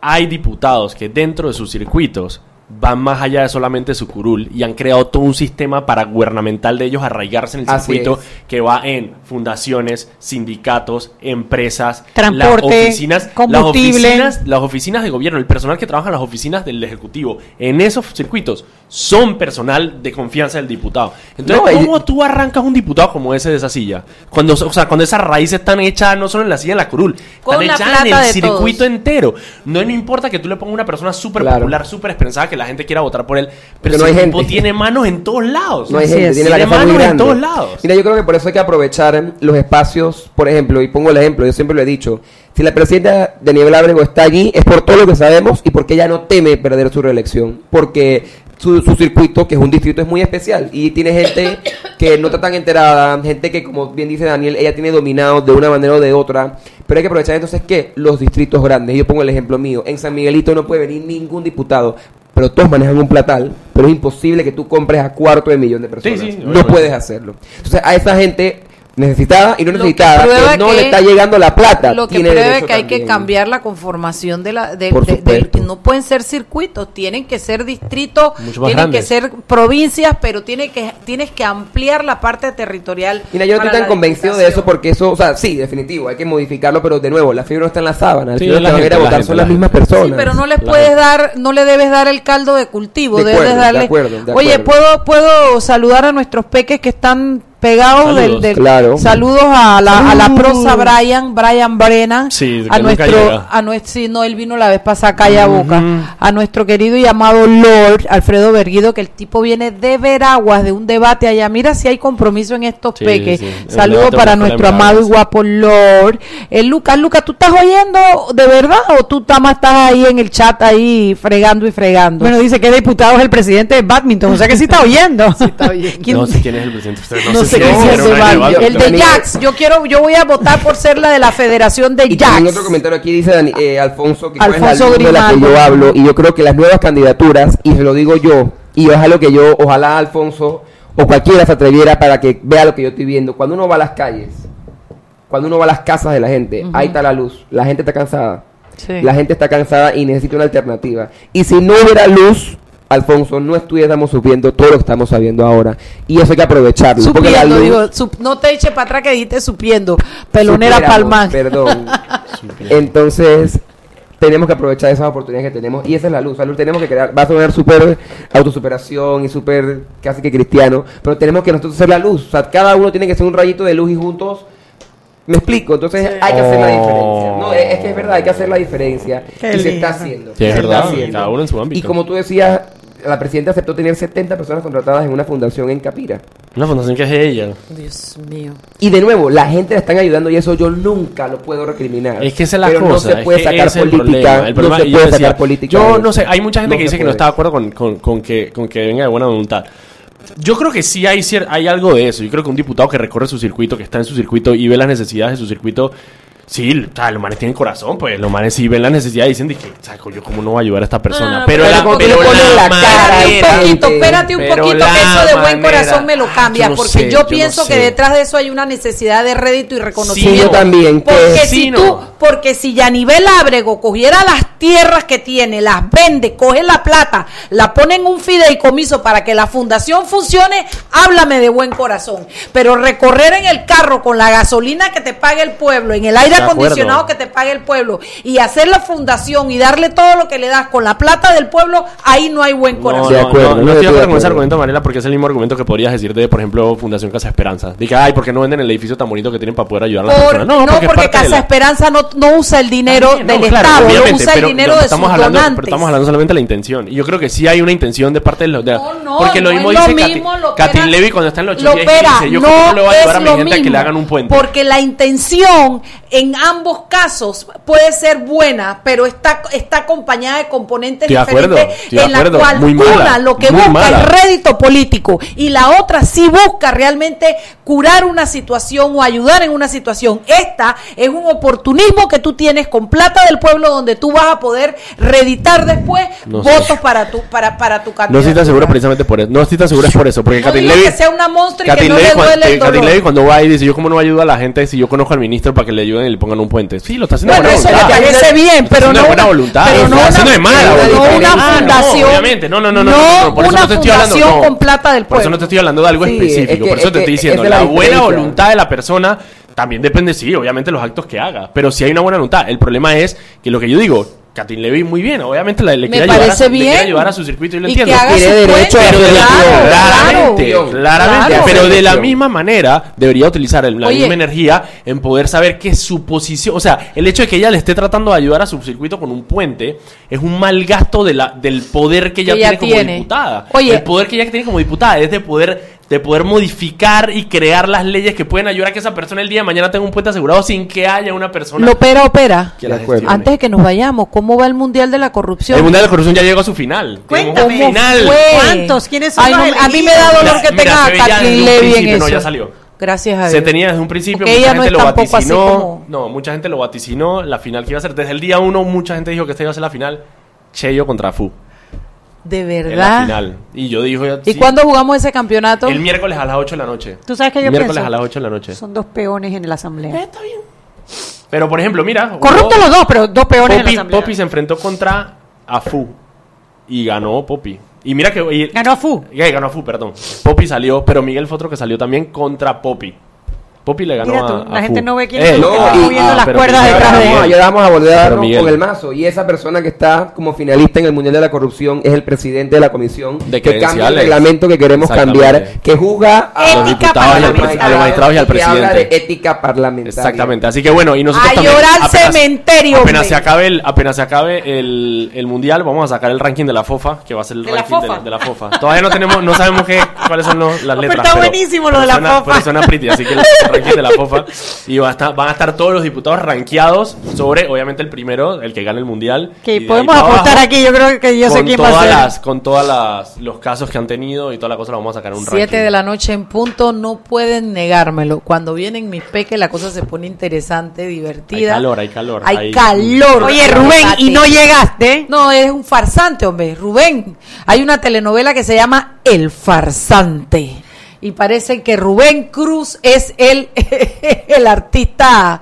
Hay diputados que dentro de sus circuitos van más allá de solamente su curul y han creado todo un sistema para gubernamental de ellos arraigarse en el Así circuito es. que va en fundaciones, sindicatos, empresas, Transporte, las oficinas, las oficinas, las oficinas de gobierno, el personal que trabaja en las oficinas del ejecutivo, en esos circuitos son personal de confianza del diputado. Entonces, No, y- ¿cómo tú arrancas un diputado como ese de esa silla? Cuando, o sea, cuando esas raíces están hechas no solo en la silla, en la curul, Con están la hechas en el circuito todos. entero. No, no importa que tú le pongas una persona súper Claro. popular, súper expresada, que la gente quiera votar por él, pero Porque no ese hay tipo gente. tiene manos en todos lados. No hay gente, es. tiene la Tiene muy manos en todos lados. Mira, yo creo que por eso hay que aprovechar los espacios, por ejemplo, y pongo el ejemplo, yo siempre lo he dicho, si la presidenta de Nivel Ábrego está allí es por todo lo que sabemos y porque ella no teme perder su reelección, porque su, su circuito, que es un distrito, es muy especial y tiene gente que no está tan enterada, gente que, como bien dice Daniel, ella tiene dominado de una manera o de otra, pero hay que aprovechar entonces que los distritos grandes, yo pongo el ejemplo mío, en San Miguelito no puede venir ningún diputado, pero todos manejan un platal, pero es imposible que tú compres a cuarto de millón de personas. Sí, sí, no puedes hacerlo. Entonces, a esa gente necesitada y no necesitada, no le está llegando la plata, Lo que prueba que hay que cambiar la conformación de la de, Por de- de- que no pueden ser circuitos, tienen que ser distritos, tienen que ser provincias, pero tiene que tienes que ampliar la parte territorial. Mira, yo no estoy tan la convencido de eso porque eso, o sea, sí, definitivo, hay que modificarlo, pero de nuevo, la fiebre no está en la sábana, Sí, la los que van a ir a gente, la votar gente, son la las mismas personas. Sí, pero no les La puedes gente. dar, no le debes dar el caldo de cultivo, De debes acuerdo, de darle. acuerdo, de Oye, puedo puedo saludar a nuestros peques que están pegados del, Saludos. del- Claro. saludos a la, a la prosa Brian, Brian Brennan, Sí, a nuestro, a nuestro, sí, no, él vino la vez pasada a Calla Boca, a nuestro querido y amado Lord Alfredo Berguido, que el tipo viene de Veraguas, de un debate allá, mira si hay compromiso en estos Sí, peques, sí, saludos para nuestro amado y guapo Lord, eh, Lucas, Lucas, ¿tú estás oyendo de verdad o tú más estás ahí en el chat ahí fregando y fregando? Bueno, dice que diputado es el presidente de badminton, o sea que sí está oyendo. está bien. ¿Quién- No sé quién es el presidente. Usted No sé sé El de Jax. Yo quiero, yo voy a votar por ser la de la Federación de Jax. otro comentario aquí dice Dani- eh, Alfonso que cuál es la Alfonso luz de la que yo hablo y yo creo que las nuevas candidaturas y se lo digo yo y ojalá que yo ojalá Alfonso o cualquiera se atreviera para que vea lo que yo estoy viendo. Cuando uno va a las calles cuando uno va a las casas de la gente ahí está la luz la gente está cansada. Sí. la gente está cansada y necesita una alternativa. Y si no hubiera luz Alfonso no estuviéramos subiendo todo lo que estamos sabiendo ahora y eso hay que aprovecharlo porque la Supiendo, luz- digo, sup- no te eche para atrás que dijiste supiendo. Pelonera Palmán. Perdón. Entonces, tenemos que aprovechar esas oportunidades que tenemos. Y esa es la luz. La luz tenemos que crear. Va a sonar súper autosuperación y súper casi que cristiano. Pero tenemos que nosotros ser la luz. O sea, cada uno tiene que ser un rayito de luz y juntos. Me explico, entonces hay que hacer la diferencia. No, es, es que es verdad, hay que hacer la diferencia. y se está haciendo. Sí, es se está verdad, haciendo. cada uno en su ámbito. Y como tú decías, la presidenta aceptó tener 70 personas contratadas en una fundación en Capira. Una fundación que es ella. Dios mío. Y de nuevo, la gente la están ayudando y eso yo nunca lo puedo recriminar. Es que esa es la Pero cosa. no se es puede que sacar es el política. problema. El problema- no se yo puede decía, sacar política. Yo no sé, hay mucha gente No que dice que no está de acuerdo con, con- con que, con que venga de buena voluntad. Yo creo que sí hay, hay algo de eso. Yo creo que un diputado que recorre su circuito, que está en su circuito y ve las necesidades de su circuito, sí, o sea, los manes tienen corazón, pues los manes sí ven las necesidades y dicen, de que, o sea, yo cómo no voy a ayudar a esta persona. Pero, pero la, pero le la la cara Espérate un poquito, espérate un poquito, la que eso de buen manera- corazón me lo cambia, Yo no porque sé, yo yo pienso no que sé. detrás de eso hay una necesidad de rédito y reconocimiento. Sí, yo también, que- Porque Sí, si no. tú, porque si Yanivel Ábrego cogiera las tierras que tiene, las vende, coge la plata, la pone en un fideicomiso para que la fundación funcione, háblame de buen corazón. Pero recorrer en el carro con la gasolina que te pague el pueblo, en el aire Acuerdo. acondicionado que te pague el pueblo y hacer la fundación y darle todo lo que le das con la plata del pueblo, ahí no hay buen No, corazón. De no, acuerdo, no, no no estoy de estoy de acuerdo con ese argumento, Mariela, porque es el mismo argumento que podrías decir de, por ejemplo, Fundación Casa Esperanza. Dije, ay, ¿por qué no venden el edificio tan bonito que tienen para poder ayudar a las Por- personas? no, porque, Casa la- Esperanza no, no usa el dinero También, del no, claro, Estado, no usa el dinero no, de estamos sus hablando, donantes. Pero estamos hablando solamente de la intención. Y yo creo que sí hay una intención de parte de los... de- No, no, porque lo mismo dice Katy- Levy cuando está en los lo 80 y opera, dice, yo no le voy a ayudar a es mi lo gente a que le mismo, hagan un puente. Porque la intención en ambos casos puede ser buena, pero está, está acompañada de componentes Estoy de acuerdo, diferentes en la cual muy mala, una lo que busca mala. es rédito político y la otra sí busca realmente curar una situación o ayudar en una situación. Esta es un oportunismo que tú tienes con plata del pueblo donde tú vas a poder reeditar después No sé. votos para tu para para tu No candidato. estoy tan seguro precisamente por eso. No estoy tan seguro es por eso. Porque No Levy... que sea una monstruo y que no Levy le cuando- duele el eh, Katy dolor. Levy cuando va y dice, yo cómo no ayudo a la gente si yo conozco al ministro para que le ayuden y le pongan un puente. Sí, lo está haciendo de Bueno, buena eso me voluntad. parece bien, pero no una- voluntad. pero no una- de mala no una no, fundación. obviamente. No, no, no, no, No no, no, por eso no te estoy hablando. con plata del Por eso pueblo. no te estoy hablando de algo Sí, específico. es que- por eso es te que estoy diciendo, la la buena voluntad de la persona también depende, sí, obviamente, los actos que haga. Pero si hay una buena voluntad. El problema es que lo que yo digo, Katin Levy muy bien, obviamente la- le quiere ayudar, a, le quiere ayudar a su circuito y lo Y entiendo. que haga Tiene su derecho a hacer claro, elección. Claramente, claro. claramente. Claro. Pero de la misma manera debería utilizar el- la Oye. misma energía en poder saber que su posición, o sea, el hecho de que ella le esté tratando de ayudar a su circuito con un puente es un mal gasto de la, del poder que ella, Que ella tiene como tiene. diputada. Oye. el poder que ella tiene como diputada es de poder de poder modificar y crear las leyes que pueden ayudar a que esa persona el día de mañana tenga un puente asegurado sin que haya una persona Lo opera, opera. que la. Antes de que nos vayamos, ¿cómo va el Mundial de la Corrupción? el Mundial de la Corrupción ya llegó a su final. Cuéntame. un final. ¿Cómo fue? ¿Cuántos? ¿Quiénes son Ay, los no, a mí me da dolor que tenga a Kathleen desde un Levy en principio, eso. no, ya salió. Gracias a Dios. Se tenía desde un principio, Porque mucha ella no gente es lo tampoco así vaticinó. como- No, mucha gente lo vaticinó la final que iba a ser. Desde el día uno, mucha gente dijo que esta iba a ser la final. Cheyo contra Fu. De En la verdad. final. Y yo dije. ¿Y sí, cuándo jugamos ese campeonato? El miércoles a las 8 de la noche. ¿Tú sabes qué yo El miércoles pienso? a las 8 de la noche. Son dos peones en la asamblea. Pero por ejemplo, mira. Corruptos los dos, pero dos peones en la Poppy, asamblea. Poppy se enfrentó contra Afu. Y ganó Poppy. Y mira que. y- Ganó a Fu. Eh, ganó Fu, perdón. Poppy salió, pero Miguel fue otro que salió también contra Poppy. Poppy le ganó Mira a, tú, a la gente Fu. no ve quién Eh, es el no, está y- moviendo ah, las pero cuerdas Miguel- detrás de él. ya vamos a volver a Pero darnos con el mazo. Y esa persona que está como finalista en el Mundial de la Corrupción es el presidente de la comisión De que cambia el reglamento que queremos cambiar, que juzga a Ética los diputados y a los magistrados y al que habla de presidente. ética parlamentaria. Exactamente, así que bueno, y nosotros A también, llorar al apenas- cementerio, Apenas hombre. se acabe el, apenas se acabe el, el mundial, vamos a sacar el ranking de la FOFA, que va a ser el ¿De la ranking de, FOFA? de la FOFA. Todavía no tenemos, no sabemos qué, cuáles son los- las pero letras. está buenísimo lo de la FOFA. Pero suena pretty, así que el ranking de la FOFA. Y va a estar- van a estar todos los diputados rankeados sobre, obviamente, el primero, el que gane el mundial. Que podemos apostar abajo, aquí, yo creo que yo sé con quién va a todas ser. las- Con todas las los casos que han tenido y toda la cosa, la vamos a sacar en un ranking. Siete de la noche en punto, no pueden negármelo. Cuando vienen mis peques, la cosa se pone interesante, divertida. Hay calor, hay calor. Hay hay- calor. Oye, Rubén, y no llegaste. No, es un farsante, hombre. Rubén, hay una telenovela que se llama El farsante. Y parece que Rubén Cruz es el, el artista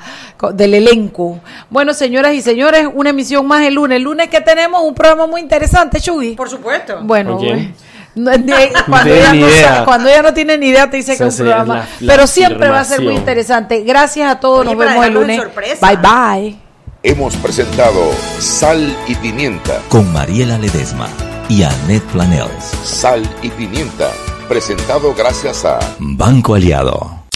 del elenco. Bueno, señoras y señores, una emisión más el lunes. El lunes que tenemos un programa muy interesante, Chuy. Por supuesto. Bueno, cuando, ella no idea. sa- cuando ella no tiene ni idea, te dice Se que es hace un programa. la- la pero siempre va a ser muy interesante. Gracias a todos. Oye, Nos vemos el lunes. Bye bye. Hemos presentado Sal y Pimienta. Con Mariela Ledesma y Annette Planels. Sal y Pimienta. Presentado gracias a Banco Aliado.